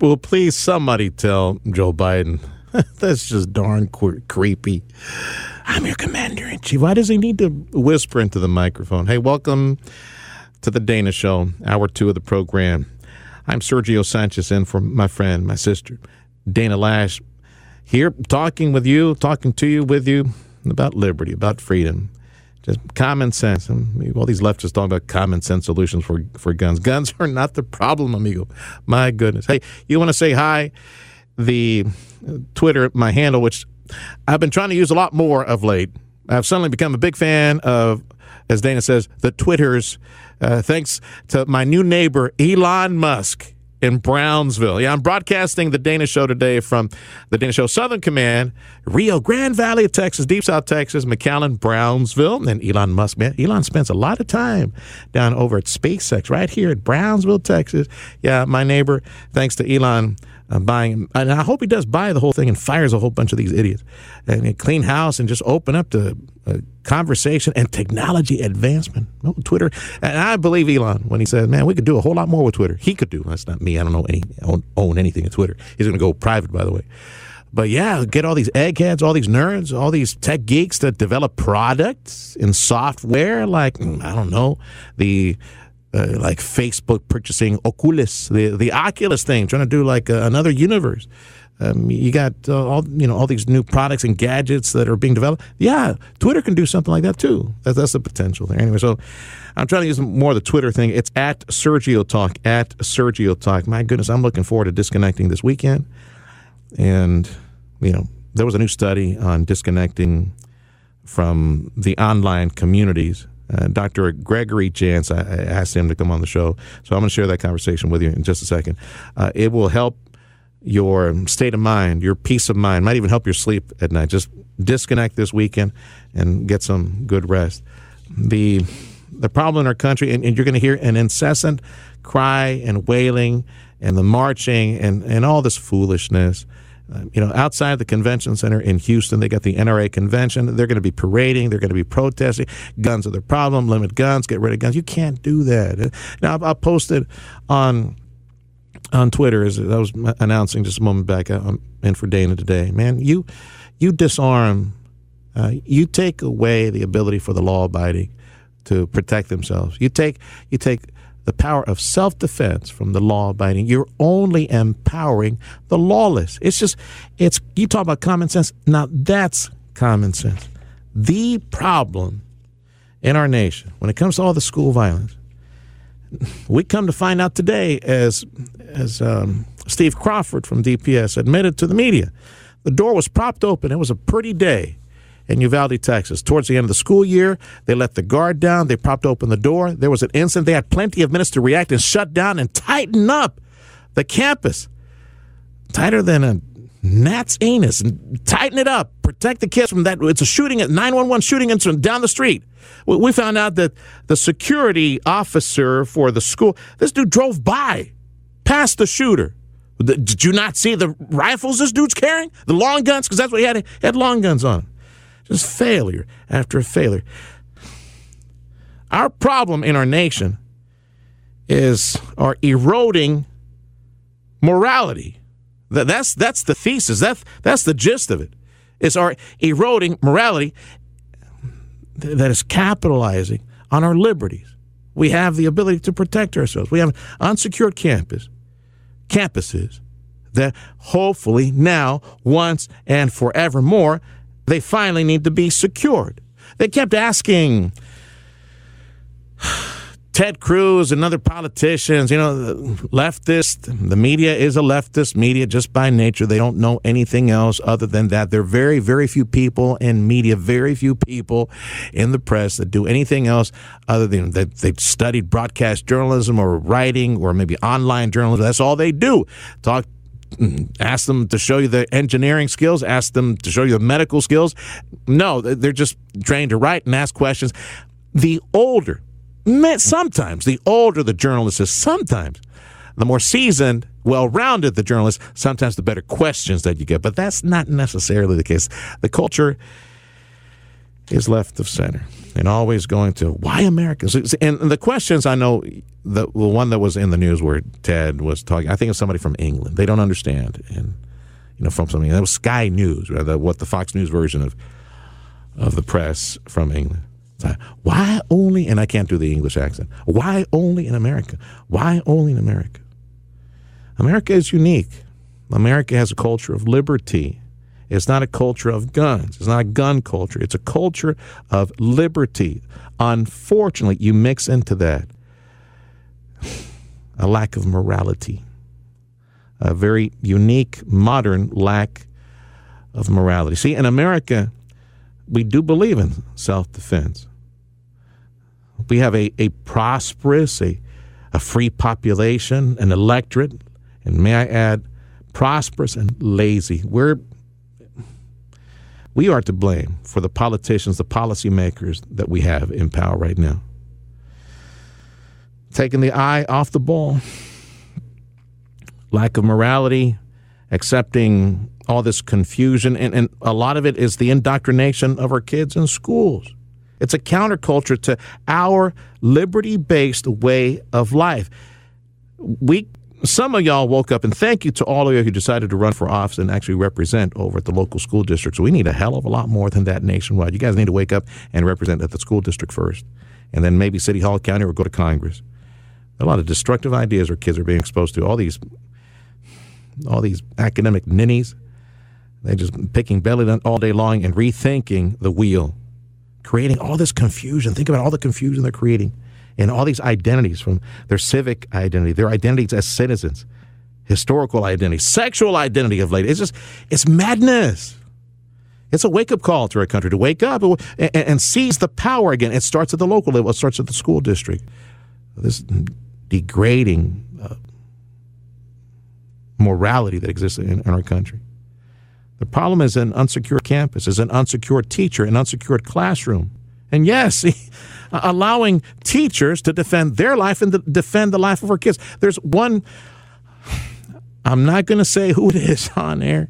well, please, somebody tell Joe Biden. That's just darn cre- creepy. I'm your commander in chief. Why does he need to whisper into the microphone? Hey, welcome to the Dana Show, hour two of the program. I'm Sergio Sanchez in for my friend, my sister, Dana Loesch, here talking with you, talking to you, with you about liberty, about freedom, just common sense. Mean, all these leftists talking about common sense solutions for, for guns. Guns are not the problem, amigo. My goodness. Hey, you want to say hi? The Twitter, my handle, which I've been trying to use a lot more of late. I've suddenly become a big fan of, as Dana says, the Twitters. Uh, thanks to my new neighbor, Elon Musk in Brownsville. Yeah, I'm broadcasting the Dana Show today from the Dana Show Southern Command, Rio Grande Valley of Texas, Deep South Texas, McAllen, Brownsville, and Elon Musk. Man, Elon spends a lot of time down over at SpaceX right here at Brownsville, Texas. Yeah, my neighbor, thanks to Elon uh, buying, and I hope he does buy the whole thing and fires a whole bunch of these idiots, and clean house and just open up to uh, conversation and technology advancement. Oh, Twitter, and I believe Elon when he says, "Man, we could do a whole lot more with Twitter." He could do. That's not me. I don't know any own, own anything at Twitter. He's going to go private, by the way. But yeah, get all these eggheads, all these nerds, all these tech geeks that develop products in software, like mm, I don't know the uh, like Facebook purchasing Oculus, the the Oculus thing, trying to do like uh, another universe. Um, you got uh, all you know all these new products and gadgets that are being developed. Yeah, Twitter can do something like that too. That's that's the potential there. Anyway, so I'm trying to use more of the Twitter thing. It's at Sergio Talk at Sergio Talk. My goodness, I'm looking forward to disconnecting this weekend. And you know, there was a new study on disconnecting from the online communities uh, Dr. Gregory Jantz, I, I, asked him to come on the show. So I'm going to share that conversation with you in just a second. Uh, it will help your state of mind, your peace of mind, might even help your sleep at night. Just disconnect this weekend and get some good rest. The the problem in our country, and, and you're going to hear an incessant cry and wailing and the marching and, and all this foolishness. Uh, you know, outside the convention center in Houston, they got the NRA convention. They're going to be parading. They're going to be protesting. Guns are the problem. Limit guns. Get rid of guns. You can't do that. Now, I, I posted on on Twitter as I was announcing just a moment back. I'm uh, in for Dana today. Man, you you disarm. Uh, you take away the ability for the law abiding to protect themselves. You take you take the power of self defense from the law abiding. You're only empowering the lawless. It's just, it's, you talk about common sense. Now that's common sense. The problem in our nation when it comes to all the school violence, we come to find out today, as, as um, Steve Crawford from DPS admitted to the media, the door was propped open. It was a pretty day in Uvalde, Texas. Towards the end of the school year, they let the guard down. They propped open the door. There was an incident. They had plenty of minutes to react and shut down and tighten up the campus. Tighter than a gnat's anus and tighten it up. Protect the kids from that. It's a shooting, a 911 shooting incident down the street. We found out that the security officer for the school, this dude drove by past the shooter. Did you not see the rifles this dude's carrying? The long guns? Because that's what he had. He had long guns on. Just failure after failure. Our problem in our nation is our eroding morality. That's, that's the thesis. That's, that's the gist of it. It's our eroding morality that is capitalizing on our liberties. We have the ability to protect ourselves. We have unsecured campus, campuses that hopefully now, once and forevermore, they finally need to be secured. They kept asking Ted Cruz and other politicians, you know, leftist, the media is a leftist media just by nature. They don't know anything else other than that. There are very, very few people in media, very few people in the press that do anything else other than that they've studied broadcast journalism or writing or maybe online journalism. That's all they do. Talk Mm-hmm. ask them to show you the engineering skills, ask them to show you the medical skills. No, they're just trained to write and ask questions. The older, sometimes the older the journalist is, sometimes the more seasoned, well rounded the journalist, sometimes the better questions that you get. But that's not necessarily the case. The culture is left of center and always going to why Americans. And the questions I know, the, the one that was in the news where Ted was talking, I think it's somebody from England. They don't understand, and you know, from something that was Sky News, rather what the Fox News version of of the press from England. Like, why only? And I can't do the English accent. Why only in America? Why only in America? America is unique. America has a culture of liberty it's not a culture of guns. It's not a gun culture. It's a culture of liberty. Unfortunately, you mix into that a lack of morality, a very unique, modern lack of morality. See, in America, we do believe in self defense. We have a, a prosperous, a, a free population, an electorate, and may I add, prosperous and lazy. We're we are to blame for the politicians, the policymakers that we have in power right now. Taking the eye off the ball, lack of morality, accepting all this confusion, and, and a lot of it is the indoctrination of our kids in schools. It's a counterculture to our liberty based way of life. We some of y'all woke up, and thank you to all of you who decided to run for office and actually represent over at the local school districts. We need a hell of a lot more than that nationwide. You guys need to wake up and represent at the school district first, and then maybe city hall, county, or go to Congress. A lot of destructive ideas our kids are being exposed to. All these, all these academic ninnies, they're just picking belly all day long and rethinking the wheel, creating all this confusion. Think about all the confusion they're creating and all these identities from their civic identity, their identities as citizens, historical identity, sexual identity of late. It's just, it's madness. It's a wake up call to our country to wake up and, and, seize the power again. It starts at the local level, it starts at the school district. This degrading uh, morality that exists in, in our country. The problem is an unsecured campus, is an unsecured teacher, an unsecured classroom. And yes, allowing teachers to defend their life and defend the life of our kids. There's one, I'm not going to say who it is on air.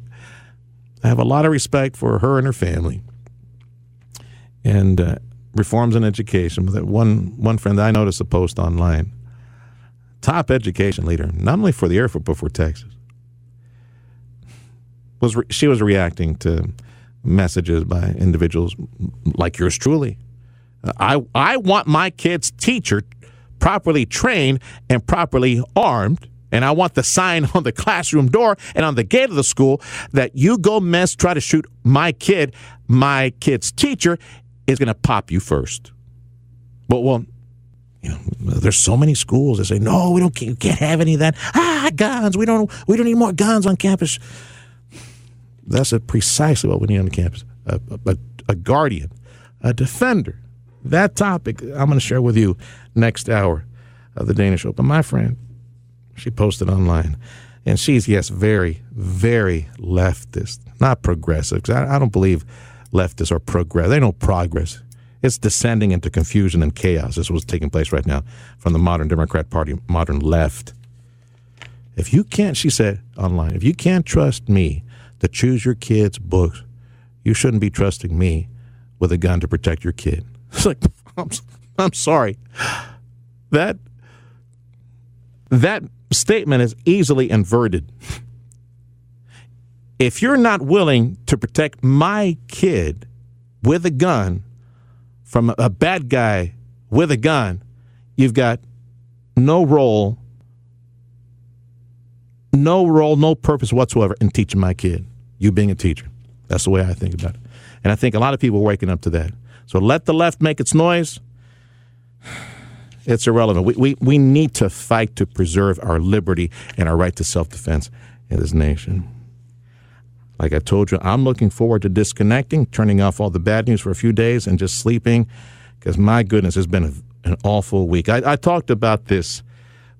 I have a lot of respect for her and her family and uh, reforms in education. But one, one friend, I noticed a post online. Top education leader, not only for the Air Force, but for Texas. Was re- she was reacting to messages by individuals like yours truly I, I want my kid's teacher properly trained and properly armed. And I want the sign on the classroom door and on the gate of the school that you go mess, try to shoot my kid, my kid's teacher is going to pop you first. But, well, you know, there's so many schools that say, no, we don't, you can't have any of that. Ah, guns. We don't, we don't need more guns on campus. That's precisely what we need on campus a, a, a guardian, a defender that topic I'm going to share with you next hour of the Dana Show. But my friend, she posted online, and she's, yes, very, very leftist, not progressive, because I, I don't believe leftists are progressive. They know progress. It's descending into confusion and chaos. This is what's taking place right now from the modern Democrat Party, modern left. If you can't, she said online, if you can't trust me to choose your kid's books, you shouldn't be trusting me with a gun to protect your kid. It's like, I'm, I'm sorry. That that statement is easily inverted. If you're not willing to protect my kid with a gun from a bad guy with a gun, you've got no role, no role, no purpose whatsoever in teaching my kid. You being a teacher. That's the way I think about it. And I think a lot of people are waking up to that. So let the left make its noise. It's irrelevant. We, we, we need to fight to preserve our liberty and our right to self defense in this nation. Like I told you, I'm looking forward to disconnecting, turning off all the bad news for a few days, and just sleeping because my goodness, it's been a, an awful week. I, I talked about this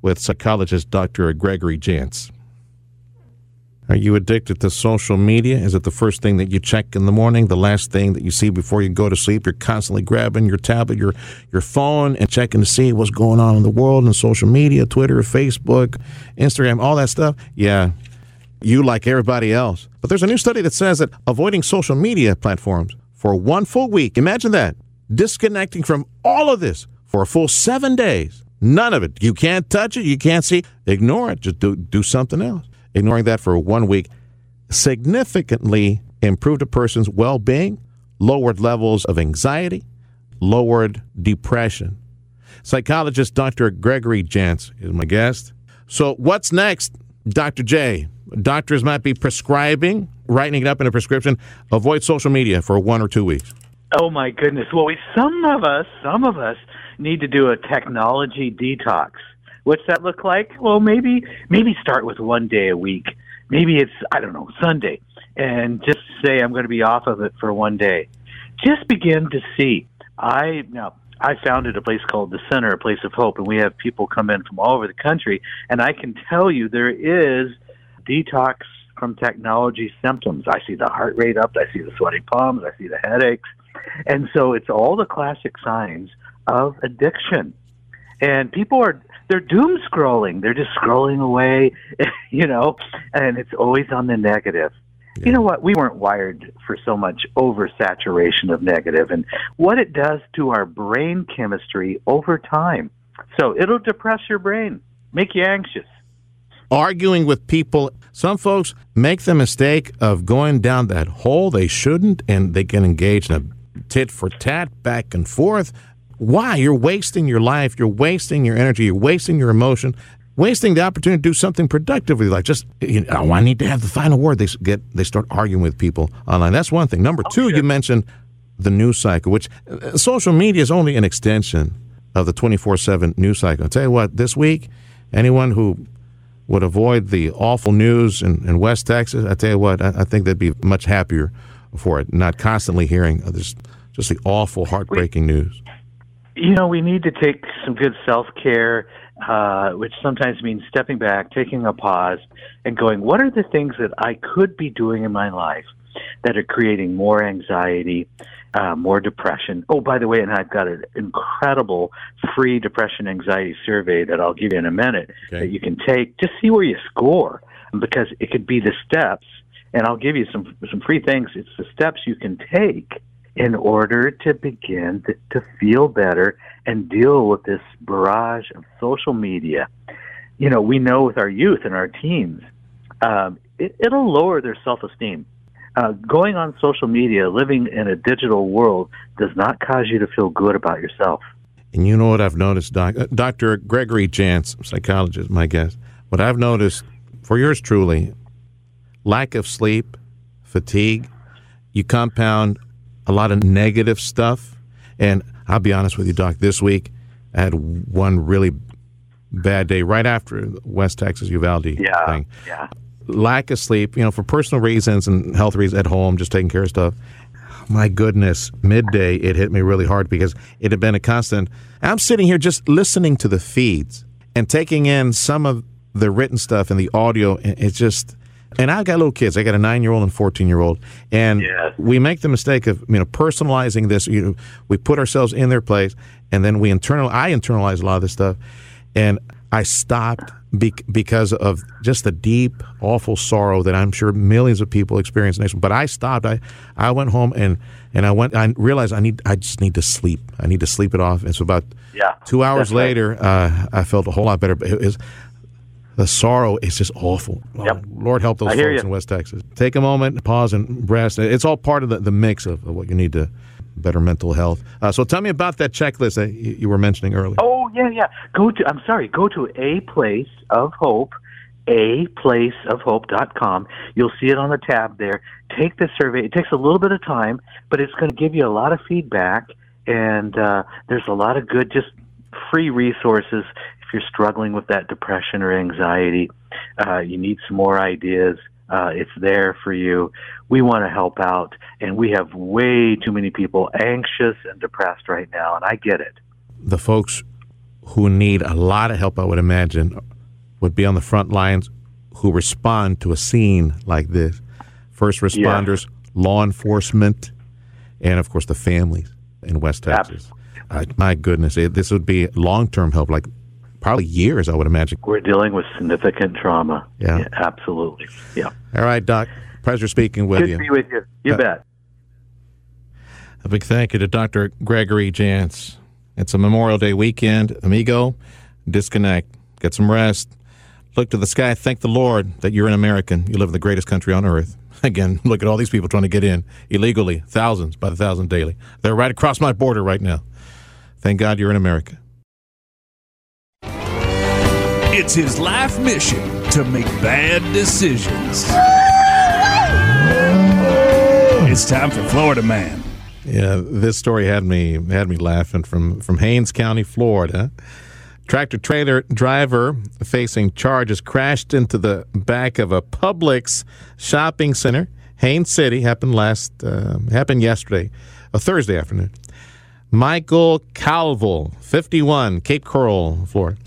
with psychologist Dr. Gregory Jantz. Are you addicted to social media? Is it the first thing that you check in the morning, the last thing that you see before you go to sleep? You're constantly grabbing your tablet, your your phone, and checking to see what's going on in the world and social media, Twitter, Facebook, Instagram, all that stuff. Yeah, you like everybody else. But there's a new study that says that avoiding social media platforms for one full week, imagine that, disconnecting from all of this for a full seven days, none of it. You can't touch it, you can't see, ignore it, just do, do something else ignoring that for one week significantly improved a person's well being, lowered levels of anxiety, lowered depression. Psychologist Dr. Gregory Jantz is my guest. So, what's next, Dr. J? Doctors might be prescribing, writing it up in a prescription, avoid social media for one or two weeks. Oh, my goodness. Well, we, some of us, some of us need to do a technology detox. What's that look like? Well, maybe maybe start with one day a week. Maybe it's I don't know Sunday, and just say I'm going to be off of it for one day. Just begin to see. I now I founded a place called the Center, a place of hope, and we have people come in from all over the country. And I can tell you there is detox from technology symptoms. I see the heart rate up, I see the sweaty palms, I see the headaches. And so it's all the classic signs of addiction. And people are they're doom scrolling. They're just scrolling away, you know, and it's always on the negative. You know what? We weren't wired for so much oversaturation of negative and what it does to our brain chemistry over time. So it'll depress your brain, make you anxious. Arguing with people, some folks make the mistake of going down that hole they shouldn't, and they can engage in a tit for tat back and forth. Why? You're wasting your life, you're wasting your energy, you're wasting your emotion, wasting the opportunity to do something productive with your life. Just, you know, oh, I need to have the final word. They get, they start arguing with people online. That's one thing. Number two, you mentioned the news cycle, which uh, social media is only an extension of the 24 7 news cycle. I'll tell you what, this week, anyone who would avoid the awful news in, in West Texas, I tell you what, I, I, think they'd be much happier for it, not constantly hearing this just the awful, heartbreaking news. You know, we need to take some good self care, uh, which sometimes means stepping back, taking a pause, and going, what are the things that I could be doing in my life that are creating more anxiety, uh, more depression. Oh, by the way, and I've got an incredible free depression anxiety survey that I'll give you in a minute okay. that you can take. Just see where you score because it could be the steps, and I'll give you some some free things. It's the steps you can take in order to begin to, to feel better and deal with this barrage of social media. You know, we know with our youth and our teens, um, it, it'll lower their self esteem uh, going on social media, living in a digital world, does not cause you to feel good about yourself. And you know what I've noticed, Doc? Uh, Dr. Gregory Jantz, psychologist, my guest. What I've noticed for yours truly, lack of sleep, fatigue, you compound a lot of negative stuff. And I'll be honest with you, Doc, this week I had one really bad day right after West Texas Uvalde yeah, thing. Yeah lack of sleep, you know, for personal reasons and health reasons at home, just taking care of stuff. My goodness, midday it hit me really hard because it had been a constant. I'm sitting here just listening to the feeds and taking in some of the written stuff and the audio. And It's just, and I've got little kids. I got a nine year old and fourteen year old, and we make the mistake of you know personalizing this. You know, we put ourselves in their place, and then we internal. I internalize a lot of this stuff, and I stopped be- because of just the deep, awful sorrow that I'm sure millions of people experience. In but I stopped. I, I went home and, and I went. I realized I need. I just need to sleep. I need to sleep it off. And so about yeah, two hours later, right. uh, I felt a whole lot better. But it was, the sorrow is just awful. Yep. Lord help those folks you. in West Texas. Take a moment, pause, and rest. It's all part of the, the mix of, of what you need to better mental health. Uh, so tell me about that checklist that you were mentioning earlier. Oh yeah, yeah. Go to I'm sorry. Go to a place of hope, a place of hope.com. You'll see it on the tab there. Take the survey. It takes a little bit of time, but it's going to give you a lot of feedback, and uh, there's a lot of good just free resources if you're struggling with that depression or anxiety. Uh, you need some more ideas. Uh, it's there for you. We want to help out, and we have way too many people anxious and depressed right now, and I get it. The folks who need a lot of help, I would imagine, would be on the front lines who respond to a scene like this. First responders, law enforcement, and of course the families in West Texas. Uh, my goodness, it, this would be long term help, like probably years, I would imagine. We're dealing with significant trauma. Yeah, yeah absolutely. Yeah. All right, Doc. Pleasure speaking with Good you. to be with you. You uh, bet. A big thank you to Dr. Gregory Jantz. It's a Memorial Day weekend. Amigo, disconnect, get some rest, look to the sky, thank the Lord that you're an American. You live in the greatest country on earth. Again, look at all these people trying to get in illegally, thousands by the thousand daily. They're right across my border right now. Thank God you're in America. It's his life mission to make bad decisions. It's time for Florida Man. Yeah, this story had me had me laughing from from Haines County, Florida. Tractor trailer driver facing charges crashed into the back of a Publix shopping center. Haines City happened last uh, happened yesterday, a Thursday afternoon. Michael Calvo, 51, Cape Coral, Florida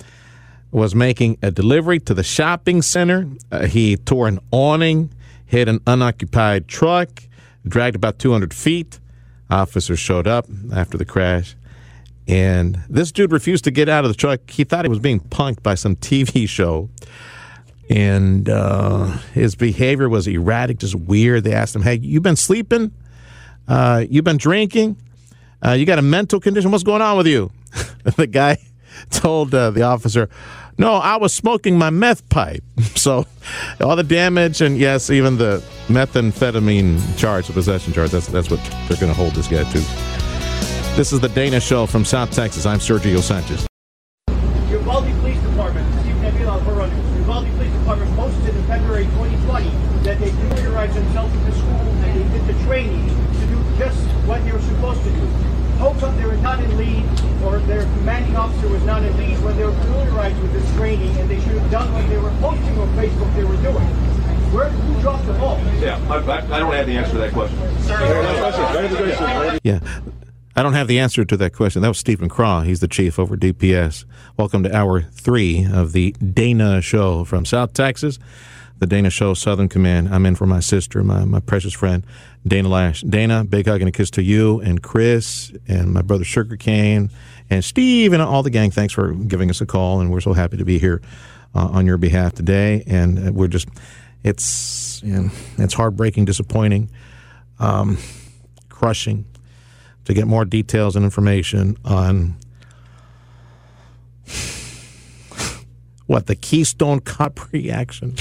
was making a delivery to the shopping center. Uh, he tore an awning, hit an unoccupied truck, dragged about 200 feet. Officers showed up after the crash. And this dude refused to get out of the truck. He thought he was being punked by some TV show. And uh, his behavior was erratic, just weird. They asked him, Hey, you been sleeping? Uh, you been drinking? Uh, you got a mental condition? What's going on with you? the guy told uh, the officer, No, I was smoking my meth pipe. So all the damage, and yes, even the methamphetamine charge, the possession charge, that's, that's what they're going to hold this guy to. This is the Dana Show from South Texas. I'm Sergio Sanchez. Uvalde Police Department, Steve Nabila Barone, Uvalde Police Department posted in February 2020 that they familiarized themselves with the school and they did the training to do just what they were supposed to do. Told them they were not in lead, or their commanding officer was not in lead when they were familiarized with this training, and they should have done what they were posting on Facebook they were doing. Where who dropped the ball? Yeah, I, I, I don't have the answer to that question. Yeah. I don't have the answer to that question. That was Steven McCraw. He's the chief over DPS. Welcome to hour three of the Dana Show from South Texas, the Dana Show Southern Command. I'm in for my sister, my, my precious friend, Dana Loesch. Dana, big hug and a kiss to you and Chris and my brother Sugar Cane and Steve and all the gang. Thanks for giving us a call, and we're so happy to be here uh, on your behalf today. And uh, we're just, it's, you know, it's heartbreaking, disappointing, um, crushing to get more details and information on what the Keystone Cop reaction.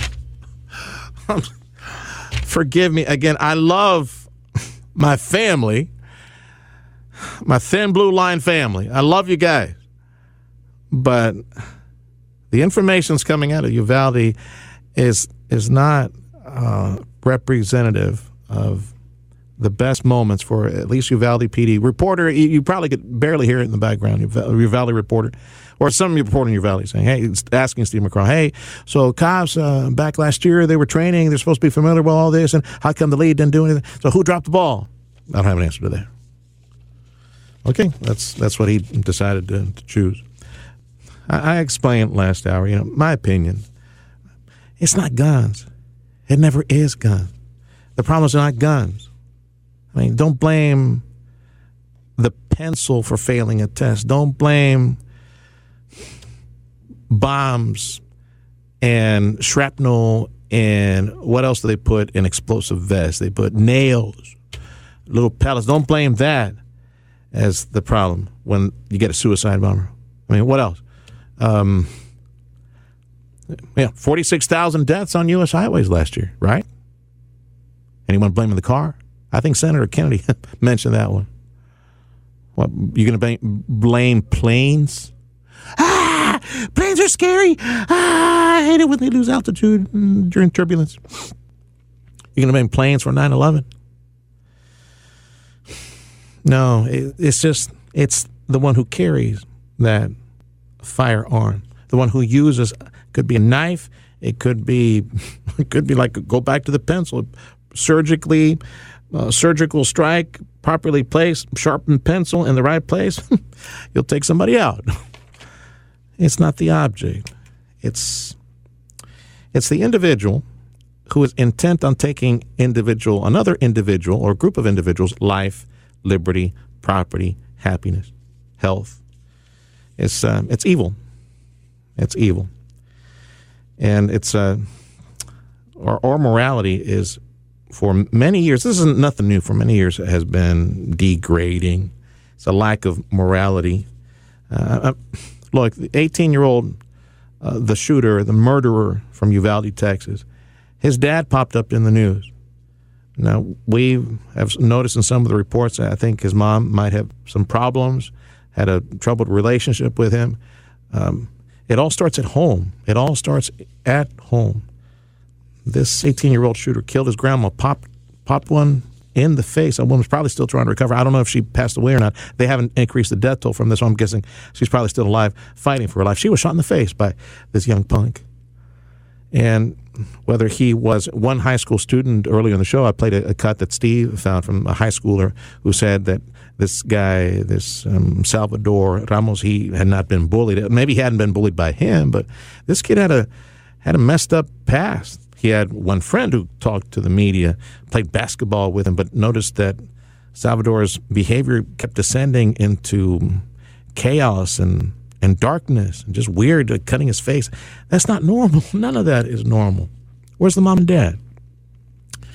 Forgive me again. I love my family, my thin blue line family. I love you guys, but the information's coming out of Uvalde is is not uh, representative of the best moments for at least Uvalde PD reporter. You, you probably could barely hear it in the background. Uvalde, Uvalde reporter, or some reporter in Uvalde saying, "Hey," asking Steve McCraw, "Hey, so cops uh, back last year they were training. They're supposed to be familiar with all this, and how come the lead didn't do anything? So who dropped the ball?" I don't have an answer to that. Okay, that's that's what he decided to, to choose. I, I explained last hour. You know, my opinion. It's not guns. It never is guns. The problems are not guns. I mean, don't blame the pencil for failing a test. Don't blame bombs and shrapnel and what else do they put in explosive vests? They put nails, little pellets. Don't blame that as the problem when you get a suicide bomber. I mean, what else? Um, yeah, 46,000 deaths on U.S. highways last year, right? Anyone blaming the car? I think Senator Kennedy mentioned that one. What, you going to blame planes? Planes are scary. Ah, I hate it when they lose altitude during turbulence. You're going to blame planes for 9 11? No, it, it's just, it's the one who carries that firearm, the one who uses, could be a knife, it could be, it could be like, go back to the pencil, surgically uh, surgical strike, properly placed, sharpened pencil in the right place, you'll take somebody out. It's not the object. It's it's the individual who is intent on taking individual another individual or group of individuals life, liberty, property, happiness, health. It's uh, it's evil. It's evil. And it's uh, our, our morality is for many years, this isn't nothing new, for many years it has been degrading. It's a lack of morality. Uh, look, the 18 year old, uh, the shooter, the murderer from Uvalde, Texas, his dad popped up in the news. Now, we have noticed in some of the reports, that I think his mom might have some problems, had a troubled relationship with him. Um, it all starts at home. It all starts at home this 18 year old shooter killed his grandma, popped, popped one in the face. A woman's probably still trying to recover. I don't know if she passed away or not. They haven't increased the death toll from this, so I'm guessing she's probably still alive, fighting for her life. She was shot in the face by this young punk. And whether he was one high school student earlier in the show, I played a, a cut that Steve found from a high schooler who said that this guy, this um, Salvador Ramos, he had not been bullied. Maybe he hadn't been bullied by him, but this kid had a had a messed up past he had one friend who talked to the media, played basketball with him, but noticed that Salvador's behavior kept descending into chaos and and darkness and just weird, uh, cutting his face. That's not normal. None of that is normal. Where's the mom and dad? Uh,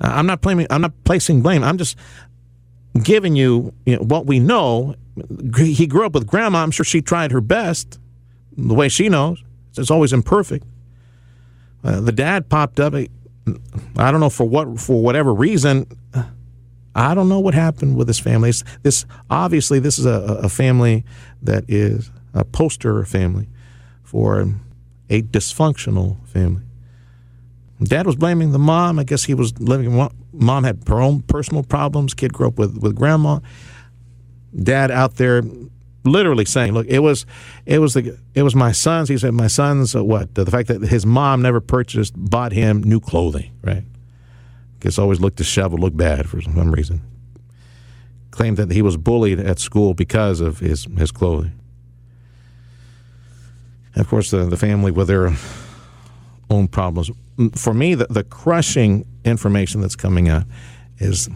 I'm not blaming. I'm not placing blame. I'm just giving you, you know, what we know. He grew up with grandma. I'm sure she tried her best, the way she knows. It's always imperfect. Uh, the dad popped up. I don't know for what for whatever reason. I don't know what happened with this family. It's, this obviously this is a, a family that is a poster family for a dysfunctional family. Dad was blaming the mom. I guess he was living. Mom had her own personal problems. Kid grew up with with grandma. Dad out there, literally saying, "Look, it was, it was the, it was my sons." He said, "My sons, uh, what? The, fact that his mom never purchased, bought him new clothing, right? Because always looked disheveled, looked bad for some reason. Claimed that he was bullied at school because of his his clothing. And of course, the the family with their own problems for me, the, the crushing information that's coming out is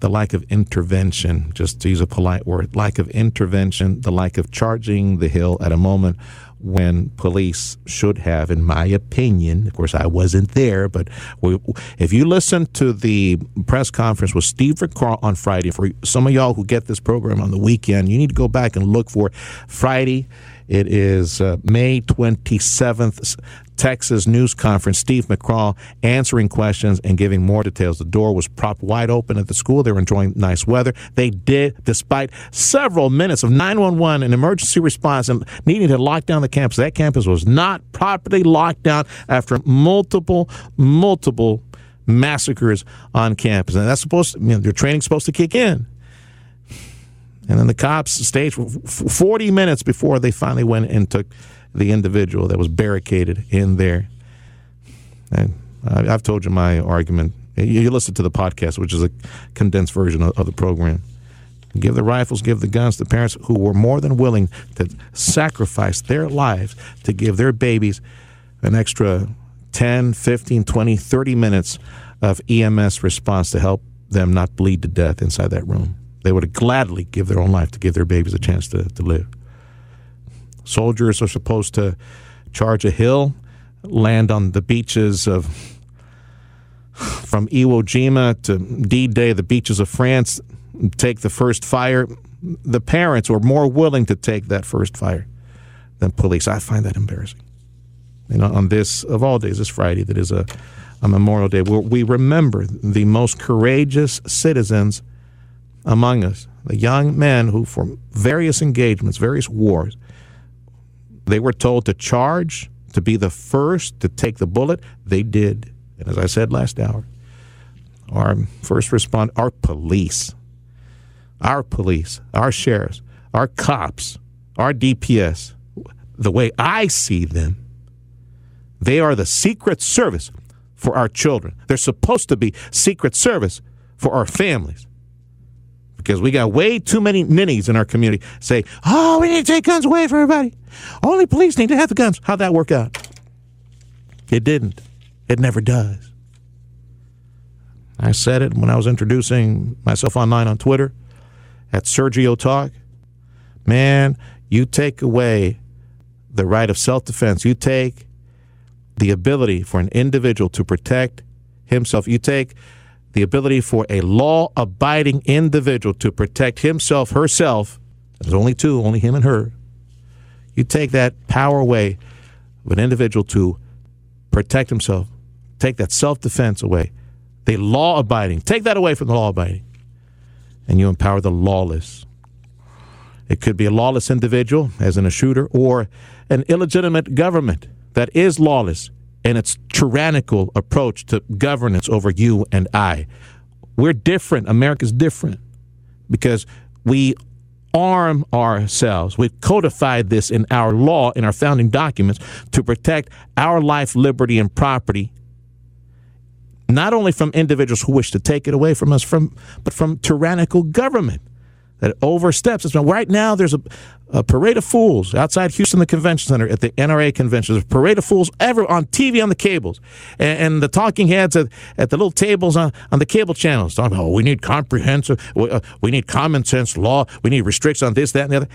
the lack of intervention, just to use a polite word, lack of intervention, the lack of charging the hill at a moment when police should have, in my opinion, of course, I wasn't there, but we, if you listen to the press conference with Steve McCraw on Friday, for some of y'all who get this program on the weekend, you need to go back and look for Friday. It is uh, May 27th, Texas news conference, Steve McCraw answering questions and giving more details. The door was propped wide open at the school. They were enjoying nice weather. They did, despite several minutes of 911 and emergency response and needing to lock down the campus. That campus was not properly locked down after multiple, multiple massacres on campus. And that's supposed to, you know, their training's supposed to kick in. And then the cops stayed for 40 minutes before they finally went and took the individual that was barricaded in there. And I've told you my argument. You listen to the podcast, which is a condensed version of the program. Give the rifles, give the guns to parents who were more than willing to sacrifice their lives to give their babies an extra 10, 15, 20, 30 minutes of EMS response to help them not bleed to death inside that room. They would gladly give their own life to give their babies a chance to, to live. Soldiers are supposed to charge a hill, land on the beaches of from Iwo Jima to D Day, the beaches of France, take the first fire. The parents were more willing to take that first fire than police. I find that embarrassing. You know, on this, of all days, this Friday, that is a, a Memorial Day, where we remember the most courageous citizens among us, the young men who, for various engagements, various wars, they were told to charge, to be the first to take the bullet. They did. And as I said last hour, our first respond, our police, our police, our sheriffs, our cops, our DPS, the way I see them, they are the secret service for our children. They're supposed to be secret service for our families because we got way too many ninnies in our community say, oh, we need to take guns away from everybody. Only police need to have the guns. How'd that work out? It didn't. It never does. I said it when I was introducing myself online on Twitter at Sergio Talk. Man, you take away the right of self defense. You take the ability for an individual to protect himself. You take the ability for a law abiding individual to protect himself, herself, there's only two, only him and her. You take that power away of an individual to protect himself, take that self defense away, the law abiding, take that away from the law abiding, and you empower the lawless. It could be a lawless individual, as in a shooter, or an illegitimate government that is lawless and its tyrannical approach to governance over you and I. We're different. America's different because we arm ourselves. We've codified this in our law, in our founding documents, to protect our life, liberty, and property, not only from individuals who wish to take it away from us, from, but from tyrannical government that oversteps. It's right now there's a, a parade of fools outside Houston, the convention center at the NRA convention. There's a parade of fools ever on TV on the cables, and, and the talking heads at, at the little tables on, on the cable channels talking about, oh, we need comprehensive, we, uh, we need common sense law, we need restrictions on this, that, and the other.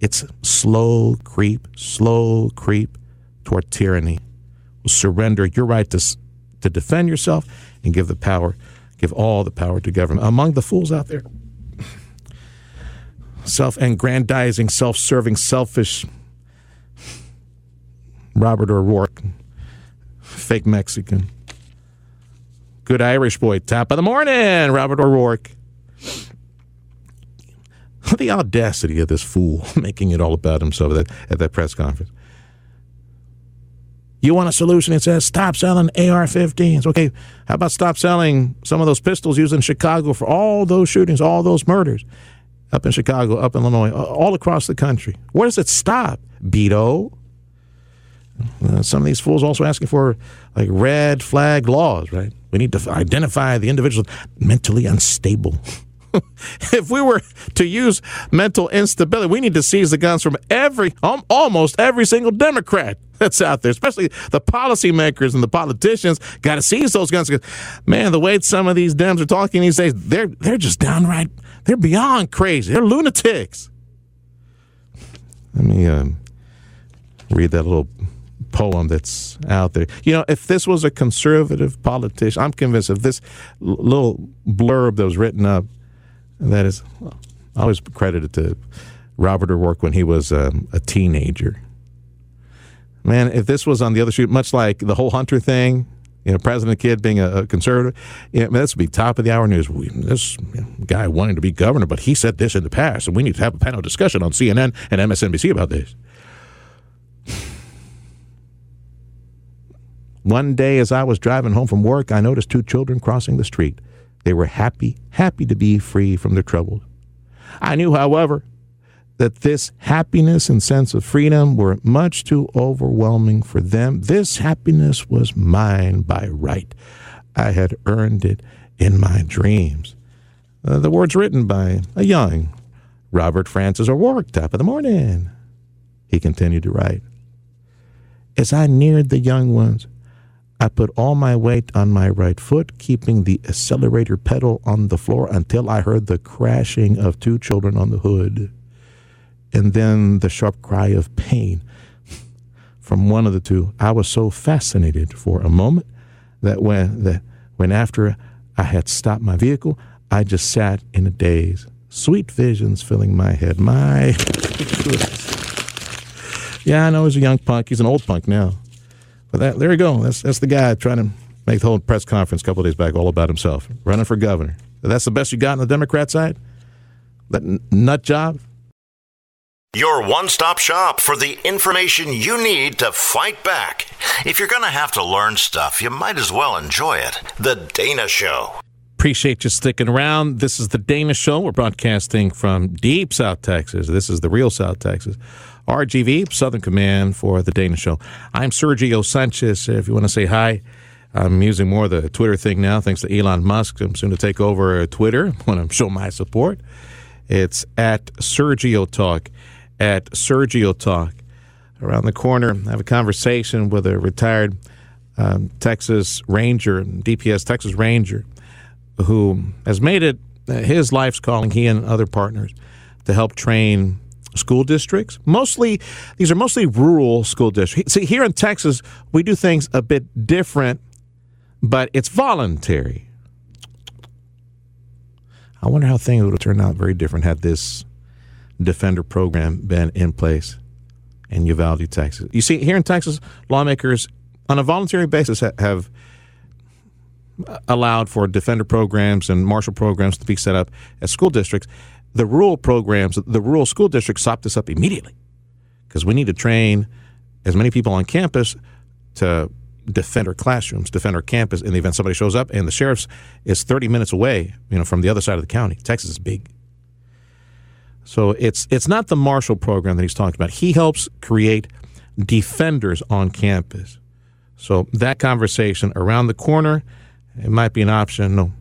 It's slow creep, slow creep toward tyranny. Surrender your right to to defend yourself and give the power, give all the power to government. Among the fools out there self aggrandizing, self serving, selfish Robert O'Rourke, fake Mexican. Good Irish boy, top of the morning, Robert O'Rourke. The audacity of this fool making it all about himself at that, at that press conference. You want a solution? It says stop selling AR 15s. Okay, how about stop selling some of those pistols used in Chicago for all those shootings, all those murders? Up in Chicago, up in Illinois, all across the country. Where does it stop? Beto. Uh, some of these fools also asking for like red flag laws, right? We need to identify the individuals mentally unstable. if we were to use mental instability, we need to seize the guns from every, almost every single Democrat that's out there, especially the policymakers and the politicians. Got to seize those guns. Man, the way some of these Dems are talking these days, they're they're just downright they're beyond crazy. They're lunatics. Let me uh, read that little poem that's out there. You know, if this was a conservative politician, I'm convinced if this little blurb that was written up, that is, always credited to Robert O'Rourke when he was um, a teenager. Man, if this was on the other shoot, much like the whole Hunter thing, you know, President Kidd being a, a conservative, this would be top of the hour news. We, this you know, guy wanting to be governor, but he said this in the past, and we need to have a panel discussion on CNN and MSNBC about this. One day, as I was driving home from work, I noticed two children crossing the street. They were happy, happy to be free from their troubles. I knew, however, that this happiness and sense of freedom were much too overwhelming for them. This happiness was mine by right. I had earned it in my dreams. Uh, the words written by a young Robert Francis O'Rourke, top of the morning. He continued to write. As I neared the young ones, I put all my weight on my right foot, keeping the accelerator pedal on the floor until I heard the crashing of two children on the hood and then the sharp cry of pain from one of the two. I was so fascinated for a moment that when that when after I had stopped my vehicle, I just sat in a daze. Sweet visions filling my head. My Yeah, I know he's a young punk. He's an old punk now. But that, there you go. That's that's the guy trying to make the whole press conference a couple days back all about himself, running for governor. That's the best you got on the Democrat side. That nut job. Your one stop shop for the information you need to fight back. If you're going to have to learn stuff, you might as well enjoy it. The Dana Show. Appreciate you sticking around. This is The Dana Show. We're broadcasting from deep South Texas. This is the real South Texas. RGV, Southern Command for The Dana Show. I'm Sergio Sanchez. If you want to say hi, I'm using more the Twitter thing now, thanks to Elon Musk. I'm soon to take over Twitter when I'm showing my support. It's at Sergio Talk at Sergio Talk. Around the corner, I have a conversation with a retired um, Texas Ranger, DPS Texas Ranger, who has made it uh, his life's calling, he and other partners, to help train school districts. Mostly, these are mostly rural school districts. See, here in Texas, we do things a bit different, but it's voluntary. I wonder how things would have turned out very different had this defender program been in place in Uvalde, Texas. You see, here in Texas, lawmakers on a voluntary basis have allowed for defender programs and marshal programs to be set up at school districts. The rural programs, the rural school districts sop this up immediately because we need to train as many people on campus to defend our classrooms, defend our campus in the event somebody shows up and the sheriff's is 30 minutes away, you know, from the other side of the county. Texas is big. So it's it's not the Marshall program that he's talking about. He helps create defenders on campus. So that conversation around the corner, it might be an option. No,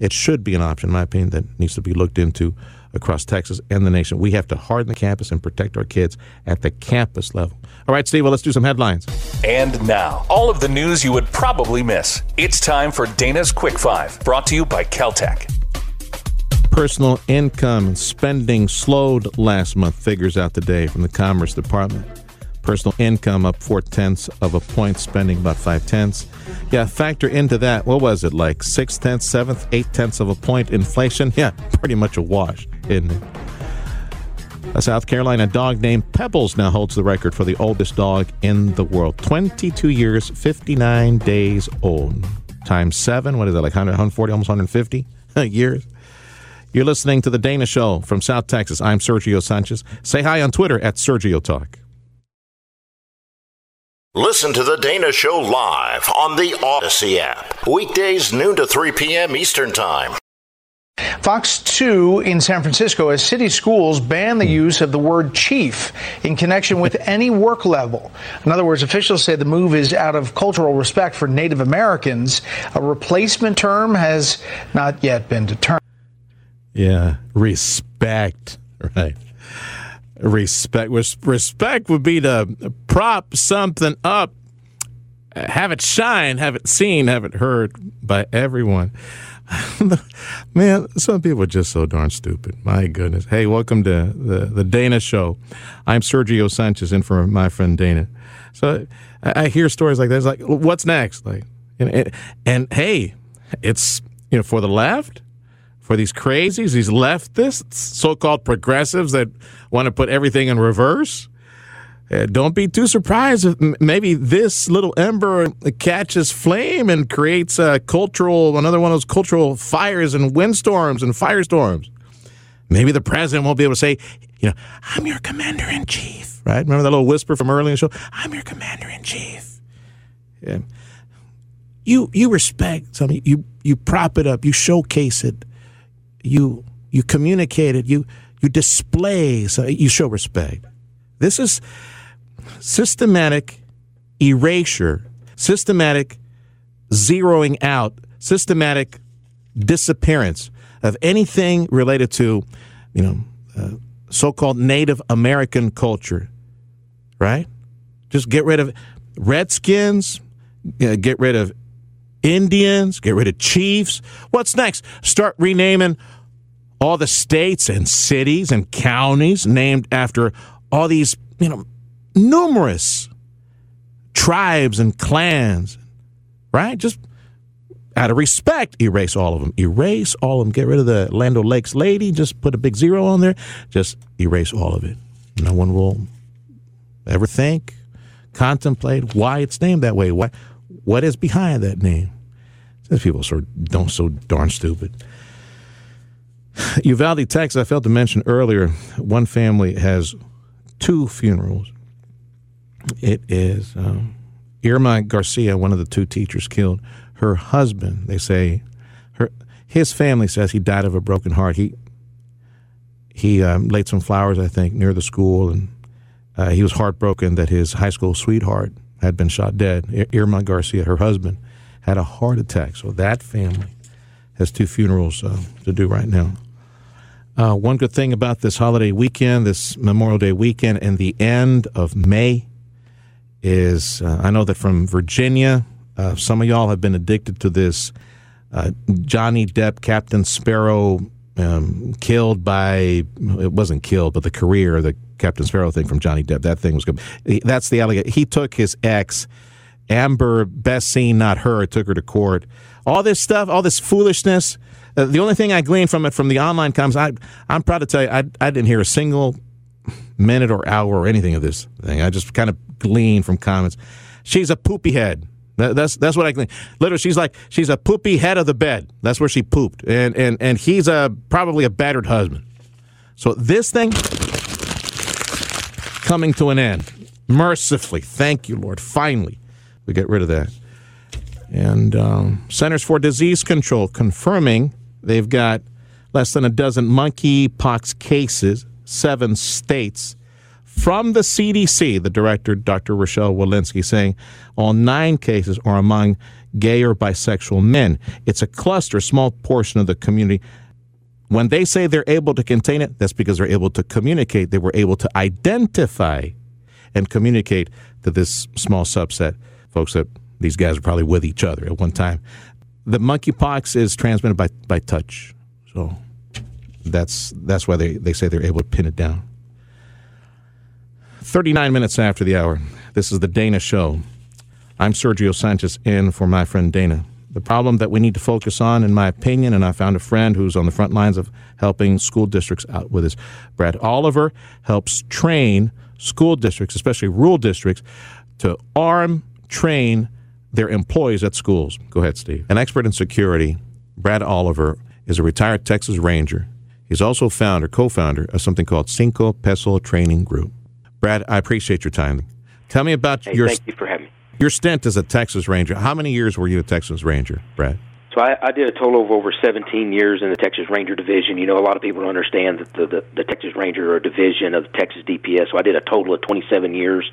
it should be an option, in my opinion, that needs to be looked into across Texas and the nation. We have to harden the campus and protect our kids at the campus level. All right, Steve, well, let's do some headlines. And now, all of the news you would probably miss. It's time for Dana's Quick Five, brought to you by Kel-Tec. Personal income and spending slowed last month, figures out today from the Commerce Department. Personal income up four tenths of a point, spending about five tenths. Yeah, factor into that, what was it, like six tenths, seventh, eight tenths of a point inflation? Yeah, pretty much a wash, isn't it? A South Carolina dog named Pebbles now holds the record for the oldest dog in the world. 22 years, 59 days old. Times seven, what is it, like 100, 140, almost 150 years? You're listening to The Dana Show from South Texas. I'm Sergio Sanchez. Say hi on Twitter at Sergio Talk. Listen to The Dana Show live on the Audacy app. Weekdays, noon to 3 p.m. Eastern Time. Fox 2 in San Francisco as city schools ban the use of the word chief in connection with any work level. In other words, officials say the move is out of cultural respect for Native Americans. A replacement term has not yet been determined. Yeah, respect, right? Respect. Respect would be to prop something up, have it shine, have it seen, have it heard by everyone. Man, some people are just so darn stupid. My goodness. Hey, welcome to the, the Dana Show. I'm Sergio Sanchez in for my friend Dana. So I, I hear stories like this, like, what's next? Like, and, and, and hey, it's, you know, for the left, for these crazies, these leftists, so called progressives that want to put everything in reverse. Uh, don't be too surprised if m- maybe this little ember catches flame and creates a cultural, another one of those cultural fires and windstorms and firestorms. Maybe the president won't be able to say, you know, I'm your commander in chief, right? Remember that little whisper from early in the show? I'm your commander in chief. Yeah. You you respect something, you you prop it up, you showcase it, you you communicate it, you you display, so you show respect. This is systematic erasure, systematic zeroing out, systematic disappearance of anything related to, you know, uh, so-called Native American culture, right? Just get rid of Redskins, uh, get rid of Indians, get rid of chiefs. What's next? Start renaming all the states and cities and counties named after all these, you know, numerous tribes and clans, right? Just out of respect, erase all of them. Erase all of them. Get rid of the Land Lakes lady. Just put a big zero on there. Just erase all of it. No one will ever think, contemplate why it's named that way. Why, what is behind that name? These people so don't so darn stupid. Uvalde, Texas. I failed to mention earlier. One family has two funerals. It is um, Irma Garcia, one of the two teachers killed. Her husband, they say, her his family says he died of a broken heart. He he um, laid some flowers, I think, near the school, and uh, he was heartbroken that his high school sweetheart had been shot dead. Irma Garcia, her husband, had a heart attack. So that family has two funerals uh, to do right now. Uh, one good thing about this holiday weekend, this Memorial Day weekend, and the end of May is uh, I know that from Virginia, uh, some of y'all have been addicted to this uh, Johnny Depp, Captain Sparrow, um, killed by, it wasn't killed, but the career, the Captain Sparrow thing from Johnny Depp, that thing was good. That's the allegation. He took his ex, Amber, best seen, not her, took her to court. All this stuff, all this foolishness. Uh, the only thing I gleaned from it from the online comments, I, I'm proud to tell you, I, I didn't hear a single minute or hour or anything of this thing. I just kind of gleaned from comments. She's a poopy head. That's that's what I gleaned. Literally, she's like she's a poopy head of the bed. That's where she pooped, and and and he's a probably a battered husband. So this thing coming to an end, mercifully. Thank you, Lord. Finally, we get rid of that. And um, Centers for Disease Control confirming they've got less than a dozen monkeypox cases, seven states from the CDC, the director, Dr. Rochelle Walensky, saying all nine cases are among gay or bisexual men. It's a cluster, small portion of the community. When they say they're able to contain it, that's because they're able to communicate. They were able to identify and communicate to this small subset, folks that these guys are probably with each other at one time. The monkeypox is transmitted by, by touch. So that's that's why they, they say they're able to pin it down. 39 minutes after the hour. This is the Dana Show. I'm Sergio Sanchez in for my friend Dana. The problem that we need to focus on, in my opinion, and I found a friend who's on the front lines of helping school districts out with this. Brad Oliver helps train school districts, especially rural districts, to arm, train their employees at schools. Go ahead, Steve. An expert in security, Brad Oliver is a retired Texas Ranger. He's also founder, co-founder of something called Cinco Peso Training Group. Brad, I appreciate your time. Tell me about Hey, your thank you for having me. your stint as a Texas Ranger. How many years were you a Texas Ranger, Brad? So I, I did a total of over 17 years in the Texas Ranger Division. You know, a lot of people don't understand that the, the, the Texas Ranger are a division of the Texas DPS. So I did a total of 27 years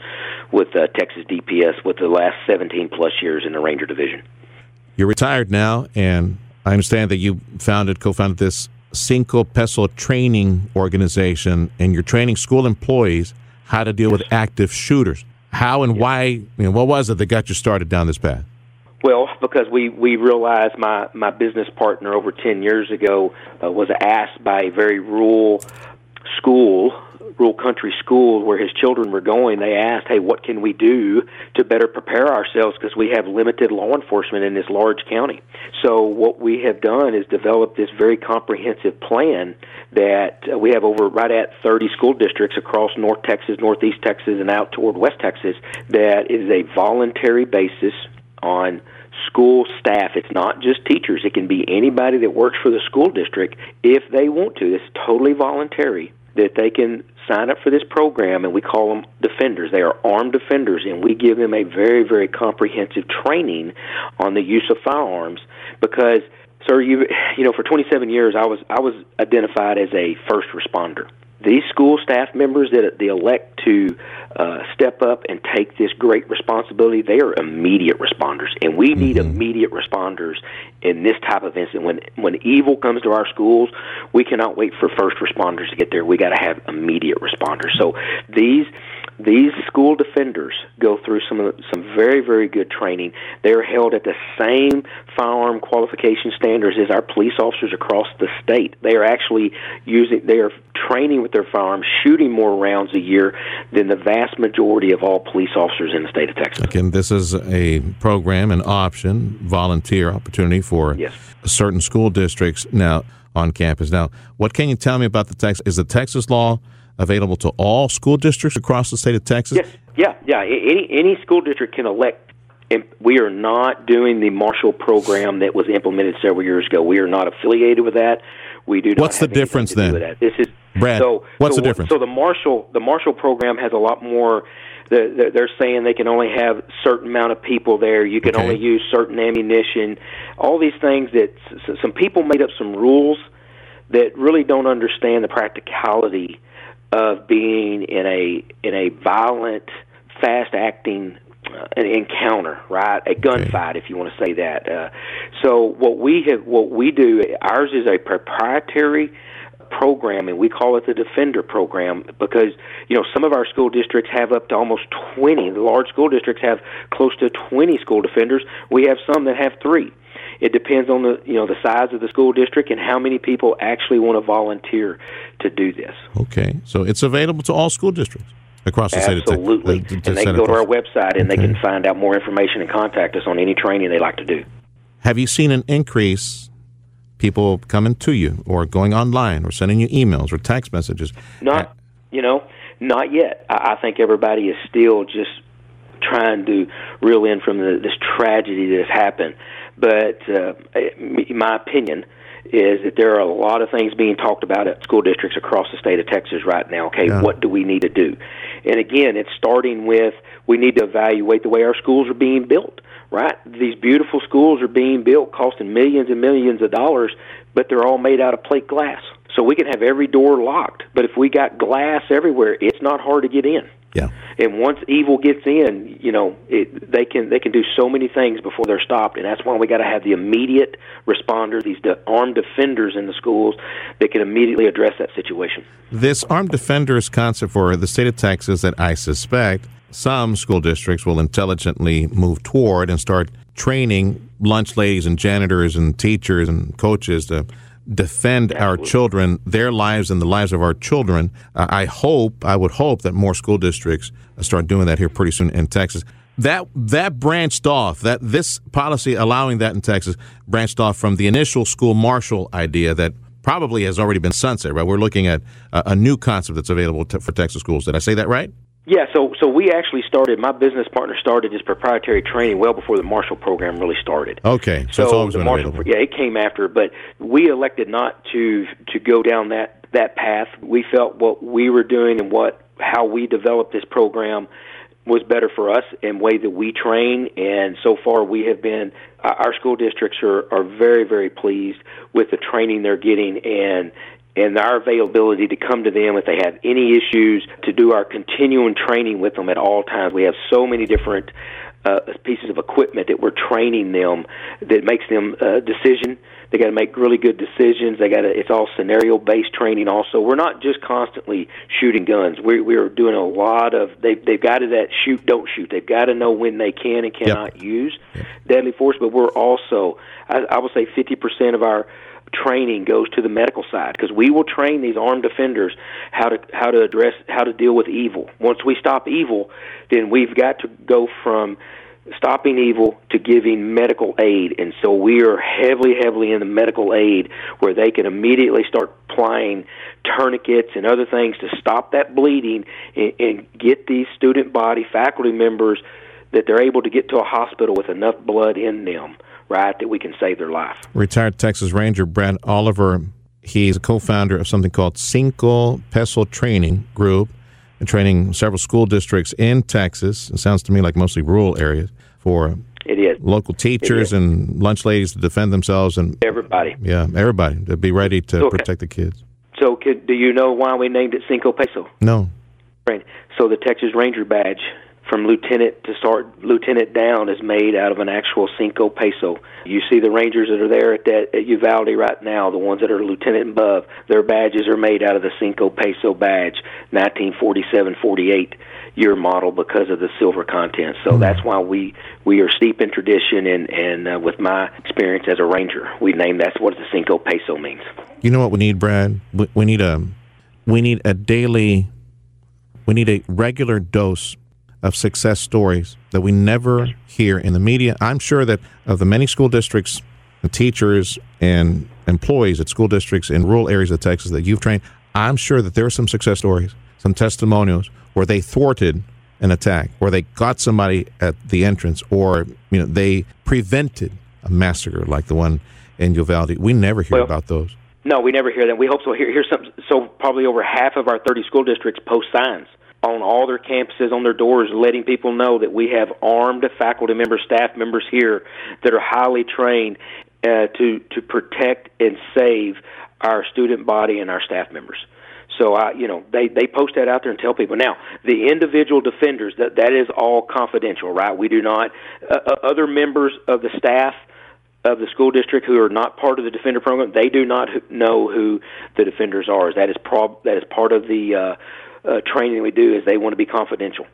with uh, Texas DPS, with the last 17 plus years in the Ranger Division. You're retired now, and I understand that you founded, co-founded this Cinco Peso Training Organization, and you're training school employees how to deal with active shooters. How and why? You know, what was it that got you started down this path? Well, because we we realized my my business partner over 10 years ago uh, was asked by a very rural school, rural country school where his children were going. They asked, "Hey, what can we do to better prepare ourselves because we have limited law enforcement in this large county?" So what we have done is develop this very comprehensive plan that uh, we have over right at 30 school districts across North Texas, Northeast Texas, and out toward West Texas. That is a voluntary basis on school staff. It's not just teachers. It can be anybody that works for the school district if they want to. It's totally voluntary that they can sign up for this program and we call them defenders. They are armed defenders and we give them a very very comprehensive training on the use of firearms because sir you you know for 27 years I was I was identified as a first responder these school staff members that they elect to uh, step up and take this great responsibility, they are immediate responders, and we need immediate responders in this type of incident. When when evil comes to our schools, we cannot wait for first responders to get there. We got to have immediate responders. So these these school defenders go through some of the, some very very good training. They are held at the same firearm qualification standards as our police officers across the state. They are actually using they are training with their firearms, shooting more rounds a year than the vast majority of all police officers in the state of Texas. Again, this is a program, an option, volunteer opportunity for Yes. certain school districts now on campus. Now, what can you tell me about the Texas? Is the Texas law available to all school districts across the state of Texas? Yes, yeah, yeah. Any any school district can elect. and We are not doing the Marshal program that was implemented several years ago. We are not affiliated with that. We do. Not What's the difference then? that. This is Brad, So what's so, the difference? So the Marshal the Marshal program has a lot more. the- the- They're saying they can only have certain amount of people there. You can Okay. only use certain ammunition. All these things that some people made up some rules that really don't understand the practicality of being in a in a violent, fast acting uh, an encounter, right? A gunfight, if you want to say that. Uh, so what we have, what we do, ours is a proprietary program, and we call it the Defender program because you know some of our school districts have up to almost twenty. The large school districts have close to twenty school defenders. We have some that have three. It depends on the you know the size of the school district and how many people actually want to volunteer to do this. Okay, so it's available to all school districts across the state. Absolutely, Uh, to- to and they can go to our website and they can find out more information and contact us on any training they like to do. Have you seen an increase? People coming to you, or going online, or sending you emails or text messages. Not, you know, not yet. I, I think everybody is still just trying to reel in from the, this tragedy that has happened. But uh, my opinion is that there are a lot of things being talked about at school districts across the state of Texas right now. Okay, Yeah. what do we need to do? And again, it's starting with we need to evaluate the way our schools are being built. Right, these beautiful schools are being built, costing millions and millions of dollars, but they're all made out of plate glass. So we can have every door locked, but if we got glass everywhere, it's not hard to get in. Yeah. And once evil gets in, you know, it, they can they can do so many things before they're stopped, and that's why we got to have the immediate responder, these de- armed defenders in the schools that can immediately address that situation. This armed defenders concept for the state of Texas that I suspect some school districts will intelligently move toward and start training lunch ladies and janitors and teachers and coaches to defend our children, their lives and the lives of our children. Uh, I hope, I would hope that more school districts start doing that here pretty soon in Texas. That that branched off. That this policy allowing that in Texas branched off from the initial school marshal idea that probably has already been sunset. Right, we're looking at a, a new concept that's available to, for Texas schools. Did I say that right? Yeah, so so we actually started. My business partner started this proprietary training well before the Marshal program really started. Okay, so, it's always been Marshal, available. yeah, it came after, but we elected not to to go down that that path. We felt what we were doing and what how we developed this program was better for us in way that we train and so far we have been our school districts are are very very pleased with the training they're getting and and our availability to come to them if they have any issues to do our continuing training with them at all times. We have so many different uh, pieces of equipment that we're training them that makes them uh, decision. They got to make really good decisions. They got to it's all scenario based training also. We're not just constantly shooting guns. We we're doing a lot of they they've got to that shoot don't shoot. They've got to know when they can and cannot use deadly force but we're also I, I would say 50% of our training goes to the medical side because we will train these armed offenders how to how to address how to deal with evil. Once we stop evil, then we've got to go from stopping evil to giving medical aid and so we are heavily heavily in the medical aid where they can immediately start applying tourniquets and other things to stop that bleeding and, and get these student body faculty members that they're able to get to a hospital with enough blood in them right that we can save their life Retired Texas Ranger Brad Oliver. He's a co-founder of something called Cinco Peso Training Group, and training several school districts in Texas. It sounds to me like mostly rural areas for it is local teachers and lunch ladies to defend themselves and everybody yeah, everybody to be ready to Okay. protect the kids. so could, do you know why we named it cinco peso No, Right. So the Texas Ranger badge from lieutenant to start lieutenant down is made out of an actual cinco peso. You see the Rangers that are there at that at Uvalde right now, the ones that are lieutenant and above, their badges are made out of the cinco peso badge, 1947-48 year model because of the silver content. So that's why we we are steep in tradition and and uh, with my experience as a ranger, we name that's what the cinco peso means. You know what we need, Brad? We, we need a we need a daily we need a regular dose of success stories that we never hear in the media. I'm sure that of the many school districts, the teachers and employees at school districts in rural areas of Texas that you've trained, I'm sure that there are some success stories, some testimonials where they thwarted an attack, or they got somebody at the entrance, or you know they prevented a massacre like the one in Uvalde. We never hear Well, about those. No, we never hear that. We hope so. Here, here's some. So probably over half of our 30 school districts post signs on all their campuses, on their doors, letting people know that we have armed faculty members, staff members here that are highly trained uh, to to protect and save our student body and our staff members. So I, you know, they they post that out there and tell people. Now, the individual defenders that that is all confidential, right? We do not uh, uh, other members of the staff of the school district who are not part of the defender program. They do not know who the defenders are. That is prob that is part of the uh, uh, training we do. Is they want to be confidential.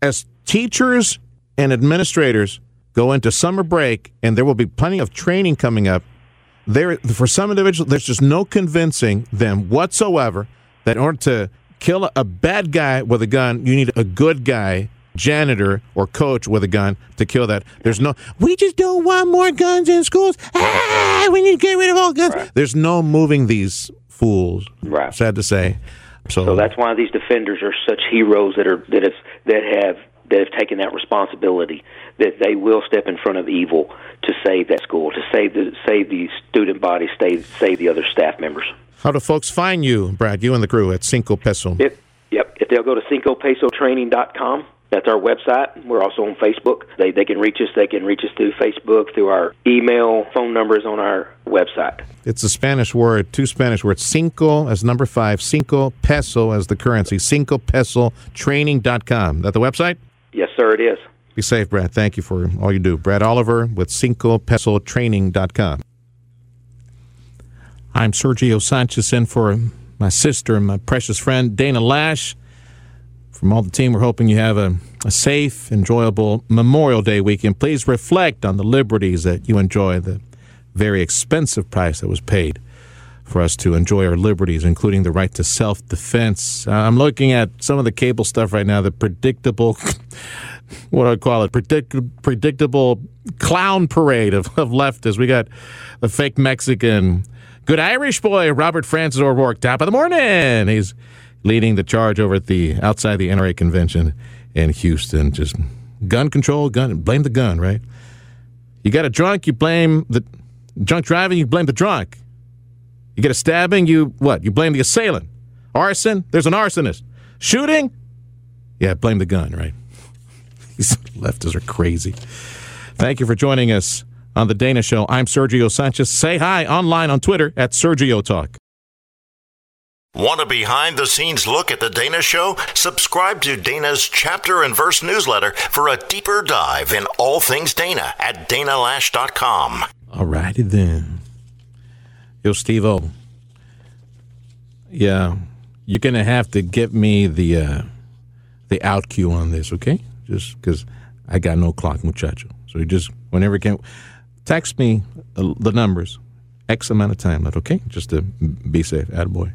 as teachers and administrators go into summer break, and there will be plenty of training coming up. There, for some individuals, there's just no convincing them whatsoever that in order to kill a bad guy with a gun, you need a good guy, janitor or coach with a gun to kill that. There's no. We just don't want more guns in schools. Ah, we need to get rid of all guns. There's no moving these fools. Right. Sad to say. So, So that's why these defenders are such heroes that are that have that have that have taken that responsibility that they will step in front of evil to save that school, to save the save the student body, save save the other staff members. how do folks find you, Brad? You and the crew at Cinco Peso. If, yep, if they'll go to cincopesotraining.com That's our website. We're also on Facebook. They they can reach us. They can reach us through Facebook, through our email, phone numbers on our website. It's a Spanish word, two Spanish words. Cinco as number five, cinco peso as the currency. Cinco peso training.com. That the website? Yes, sir, it is. Be safe, Brad. Thank you for all you do. Brad Oliver with cinco peso training.com. I'm Sergio Sanchez in for my sister and my precious friend, Dana Loesch. From all the team, we're hoping you have a, a safe, enjoyable Memorial Day weekend. Please reflect on the liberties that you enjoy, the very expensive price that was paid for us to enjoy our liberties, including the right to self defense. Uh, I'm looking at some of the cable stuff right now, the predictable, what do I call it, Predict, predictable clown parade of, of leftists. We got the fake Mexican, good Irish boy, Robert Francis O'Rourke, top of the morning. He's leading the charge over at the outside the NRA convention in Houston. Just gun control, gun, blame the gun, right? You got a drunk, you blame the drunk driving, you blame the drunk. You get a stabbing, you what? You blame the assailant. Arson, there's an arsonist. Shooting, yeah, blame the gun, right? These leftists are crazy. Thank you for joining us on the Dana Show. I'm Sergio Sanchez. Say hi online on Twitter at Sergio Talk. Want a behind the scenes look at the Dana Show? Subscribe to Dana's chapter and verse newsletter for a deeper dive in all things Dana at danaloesch.com. All righty then. Yo, Steve O. Yeah, you're gonna have to get me the uh, the out cue on this, okay? Just because I got no clock, muchacho. So you just whenever you can text me uh, the numbers, X amount of time okay? Just to be safe, attaboy.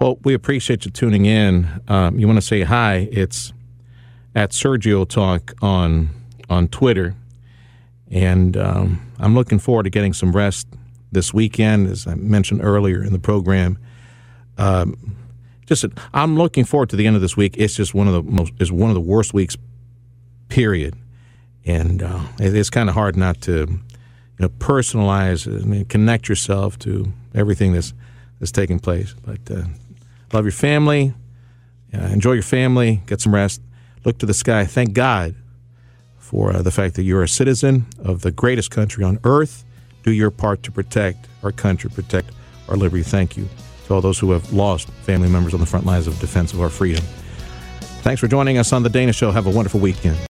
Well, we appreciate you tuning in. Um, you want to say hi? It's at Sergio Talk on on Twitter, and um, I'm looking forward to getting some rest this weekend, as I mentioned earlier in the program. Um, just I'm looking forward to the end of this week. It's just one of the most is one of the worst weeks, period, and uh, it, it's kind of hard not to you know personalize and connect yourself to everything that's that's taking place. But uh, love your family, uh, enjoy your family, get some rest, look to the sky. Thank God for uh, the fact that you're a citizen of the greatest country on earth. Do your part to protect our country, protect our liberty. Thank you to all those who have lost family members on the front lines of defense of our freedom. Thanks for joining us on The Dana Show. Have a wonderful weekend.